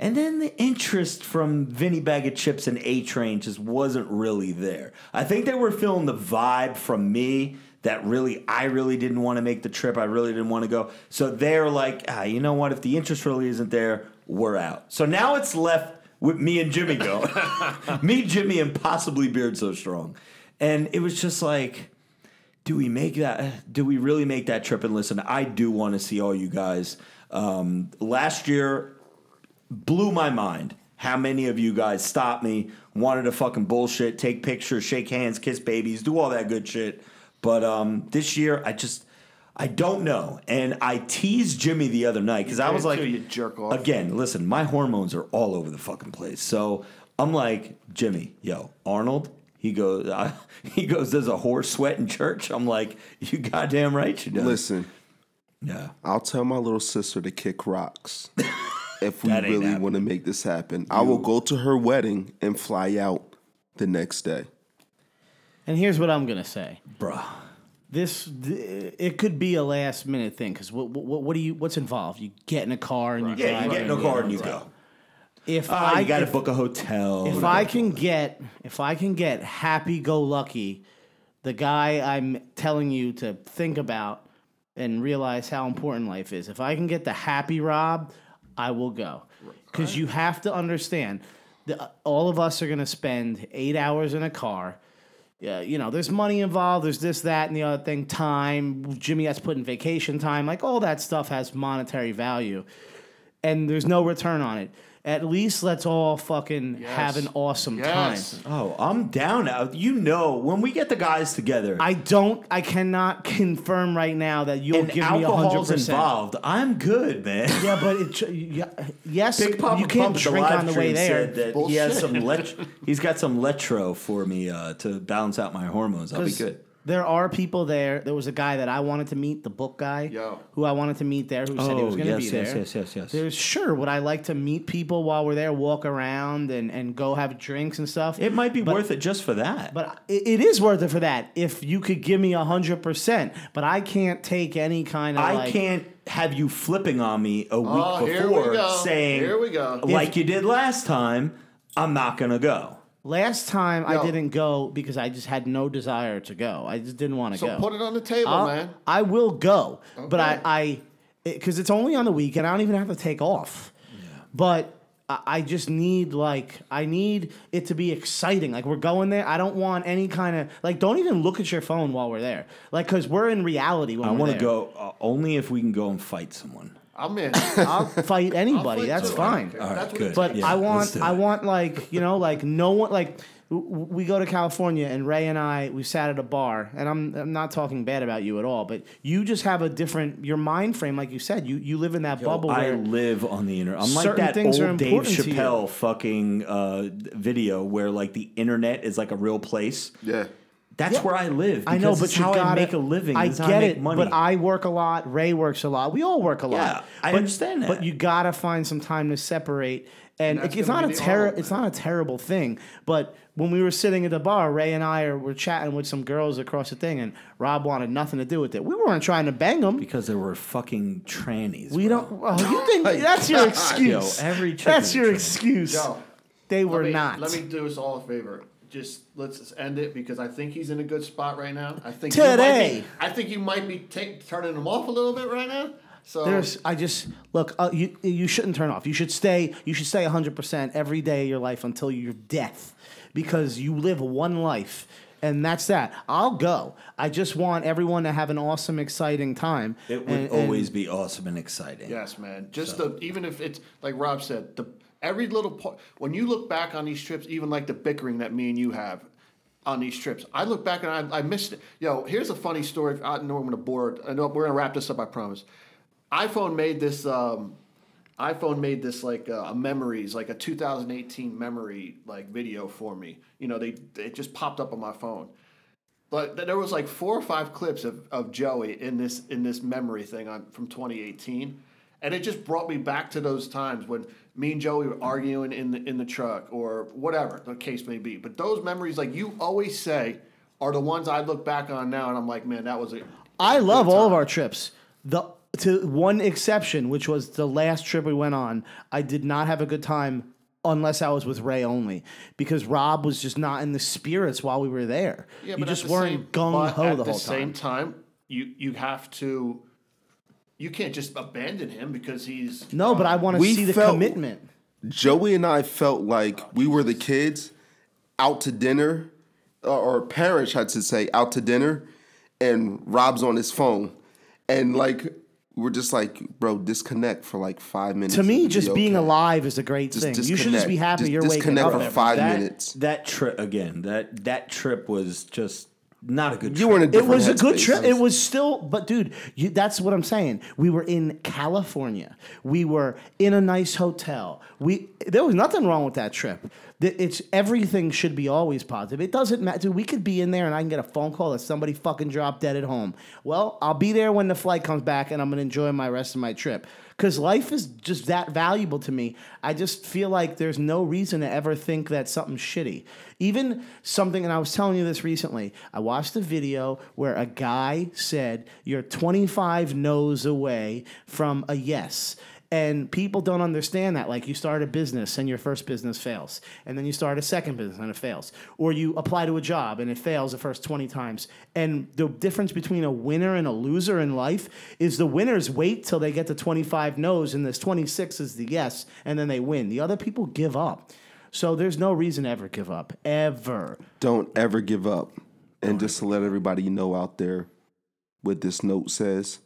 And then the interest from Vinny Bag of Chips and A Train just wasn't really there. I think they were feeling the vibe from me that really, I really didn't want to make the trip. I really didn't want to go. So they're like, ah, you know what? If the interest really isn't there, we're out. So now it's left with me and Jimmy go. me, Jimmy, and possibly Beard So Strong. And it was just like, do we make that do we really make that trip? And listen i do want to see all you guys. Um, last year blew my mind how many of you guys stopped me wanted to fucking bullshit take pictures shake hands kiss babies do all that good shit. But um, this year i just i don't know. And i teased jimmy the other night because i was like you jerk off. again listen my hormones are all over the fucking place. So i'm like jimmy yo arnold he goes, uh, he goes. Does a horse sweat in church? I'm like, you goddamn right you do. Listen, yeah, I'll tell my little sister to kick rocks if we really want to make this happen. I will go to her wedding and fly out the next day. And here's what I'm gonna say. bruh. This th- it could be a last minute thing because what, what what do you what's involved? You get in a car and you Yeah, drive you get in a and car and you go. If Ah, I got to book a hotel. If I can get if I can get happy go lucky, the guy I'm telling you to think about and realize how important life is. If I can get the happy Rob, I will go. Cuz you have to understand the, all of us are going to spend 8 hours in a car. Yeah, you know, there's money involved, there's this that and the other thing, time, Jimmy has put in vacation time, like all that stuff has monetary value and there's no return on it. At least let's all fucking have an awesome Yes. time. Oh, I'm down now. You know, when we get the guys together I don't. I cannot confirm right now that you'll and give me a hundred alcohol's percent. involved, I'm good, man. Yeah, but it, yeah, yes, Big Papa you can't Pump, drink the on the way stream there. Said that he has some let- he's got some letro for me uh, to balance out my hormones. I'll be 'Cause good. There are people there. There was a guy that I wanted to meet, the book guy, Yo. who I wanted to meet there, who said he Oh, was going to yes, be yes, there. yes, yes, yes. There's sure. Would I like to meet people while we're there, walk around and, and go have drinks and stuff? It might be But- worth it just for that. But it, it is worth it for that if you could give me a hundred percent. But I can't take any kind of I like, can't have you flipping on me a week Oh, here we before go. saying, Here we go. like you did last time, I'm not going to go. Last time Yo. I didn't go because I just had no desire to go. I just didn't want to So go. put it on the table, I'll- man. I will go, but I, I, because it's only on the weekend. I don't even have to take off. But I, I just need like I need it to be exciting. Like we're going there. I don't want any kind of like. Don't even look at your phone while we're there. Like because we're in reality when I want to go uh, only if we can go and fight someone. I'm in. I'll fight anybody. fight That's too. fine. All right, That's what good. But Yeah, I let's want, do I it. want like you know, like no one, like w- w- we go to California and Ray and I, we sat at a bar, and I'm, I'm not talking bad about you at all, but you just have a different your mind frame, like you said, you you live in that bubble I where live on the internet. I'm like certain that things are old Dave important to you. Chappelle fucking uh, video where like the internet is like a real place. Yeah. That's Yeah. where I live. I know, but you how gotta I make a living. I get I make it, money. but I work a lot. Ray works a lot. We all work a lot. Yeah, I but, understand that. But you gotta find some time to separate. And that's it's not a be the terror. art, It's not a terrible thing. But when we were sitting at the bar, Ray and I are, were chatting with some girls across the thing, and Rob wanted nothing to do with it. We weren't trying to bang them. because there were fucking trannies. We bro. don't. Oh, you think that's your excuse? Yo, every chick that's your tranny. excuse. Yo, they were let me, not. Let me do us all a favor. Just let's just end it because I think he's in a good spot right now. I think Today. You might be, I think you might be take, turning him off a little bit right now. So There's, I just look. Uh, you you shouldn't turn off. You should stay. You should stay 100 percent every day of your life until your death, because you live one life, and that's that. I'll go. I just want everyone to have an awesome, exciting time. It would and- and- always be awesome and exciting. Yes, man. Just the even if it's like Rob said, the every little part. When you look back on these trips, even like the bickering that me and you have on these trips, I look back and I, I missed it. Yo, here's a funny story. I know I'm gonna bore. I know we're gonna wrap this up. I promise. iPhone made this. Um, iPhone made this like uh, a memories, like a 2018 memory like video for me. You know, they it just popped up on my phone. But there was like four or five clips of, of Joey in this in this memory thing on from 2018, and it just brought me back to those times when me and Joey were arguing in the in the truck or whatever the case may be. But those memories, like you always say, are the ones I look back on now, and I'm like, man, that was a. I love all of our trips. The to one exception, which was the last trip we went on, I did not have a good time unless I was with Ray only because Rob was just not in the spirits while we were there. Yeah, you but just weren't same- gung ho at the the whole same time. time, you you have to. You can't just abandon him because he's No, but I want to We see the felt- commitment. Joey and I felt like we were the kids out to dinner, or, or parents had to say out to dinner, and Rob's on his phone, and like we're just like, bro, disconnect for like five minutes. To me, you'll just be being okay. alive is a great Just thing. You should just be happy Just you're waking disconnect up. for every five that, minutes. That trip again. That that trip was just not a good. You trip. were in a It was a good trip. It was still, but dude, you, that's what I'm saying. We were in California. We were in a nice hotel. We there was nothing wrong with that trip. It's everything should be always positive. It doesn't matter. Dude, we could be in there and I can get a phone call that somebody fucking dropped dead at home. Well, I'll be there when the flight comes back and I'm gonna enjoy my rest of my trip. Because life is just that valuable to me. I just feel like there's no reason to ever think that something's shitty. Even something, and I was telling you this recently. I watched a video where a guy said, You're 25 no's away from a yes. And people don't understand that. Like you start a business and your first business fails. And then you start a second business and it fails. Or you apply to a job and it fails the first 20 times. And the difference between a winner and a loser in life is the winners wait till they get to 25 no's and this 26 is the yes. And then they win. The other people give up. So there's no reason to ever give up. Ever. Don't ever give up. And just to let everybody know out there what this note says,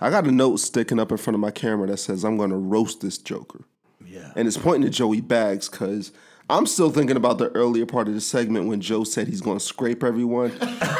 I got a note sticking up in front of my camera that says I'm going to roast this Joker. Yeah. And it's pointing to Joey Bags because I'm still thinking about the earlier part of the segment when Joe said he's going to scrape everyone.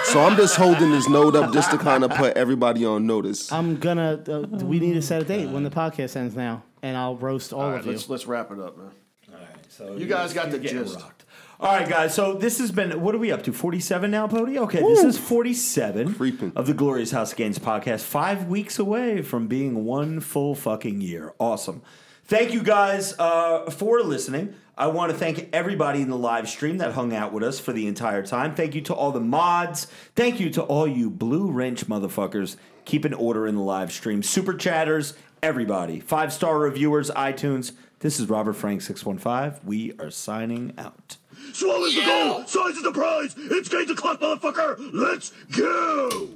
so I'm just holding this note up just to kind of put everybody on notice. I'm gonna. Uh, we need to set a date when the podcast ends now, and I'll roast all, All of you. let's let's wrap it up, man. All right. So You guys got the getting gist. rocked. All right, guys. So this has been what are we up to? Forty-seven now, Pody. Okay, this is forty-seven Creeping. of the Glorious House of Gains podcast. Five weeks away from being one full fucking year. Awesome. Thank you guys uh, for listening. I want to thank everybody in the live stream that hung out with us for the entire time. Thank you to all the mods. Thank you to all you blue wrench motherfuckers Keep an order in the live stream. Super chatters, everybody. Five star reviewers, iTunes. This is Robert Frank 615. We are signing out. Swallows the goal, size is the prize. It's game to clock, motherfucker. Let's go.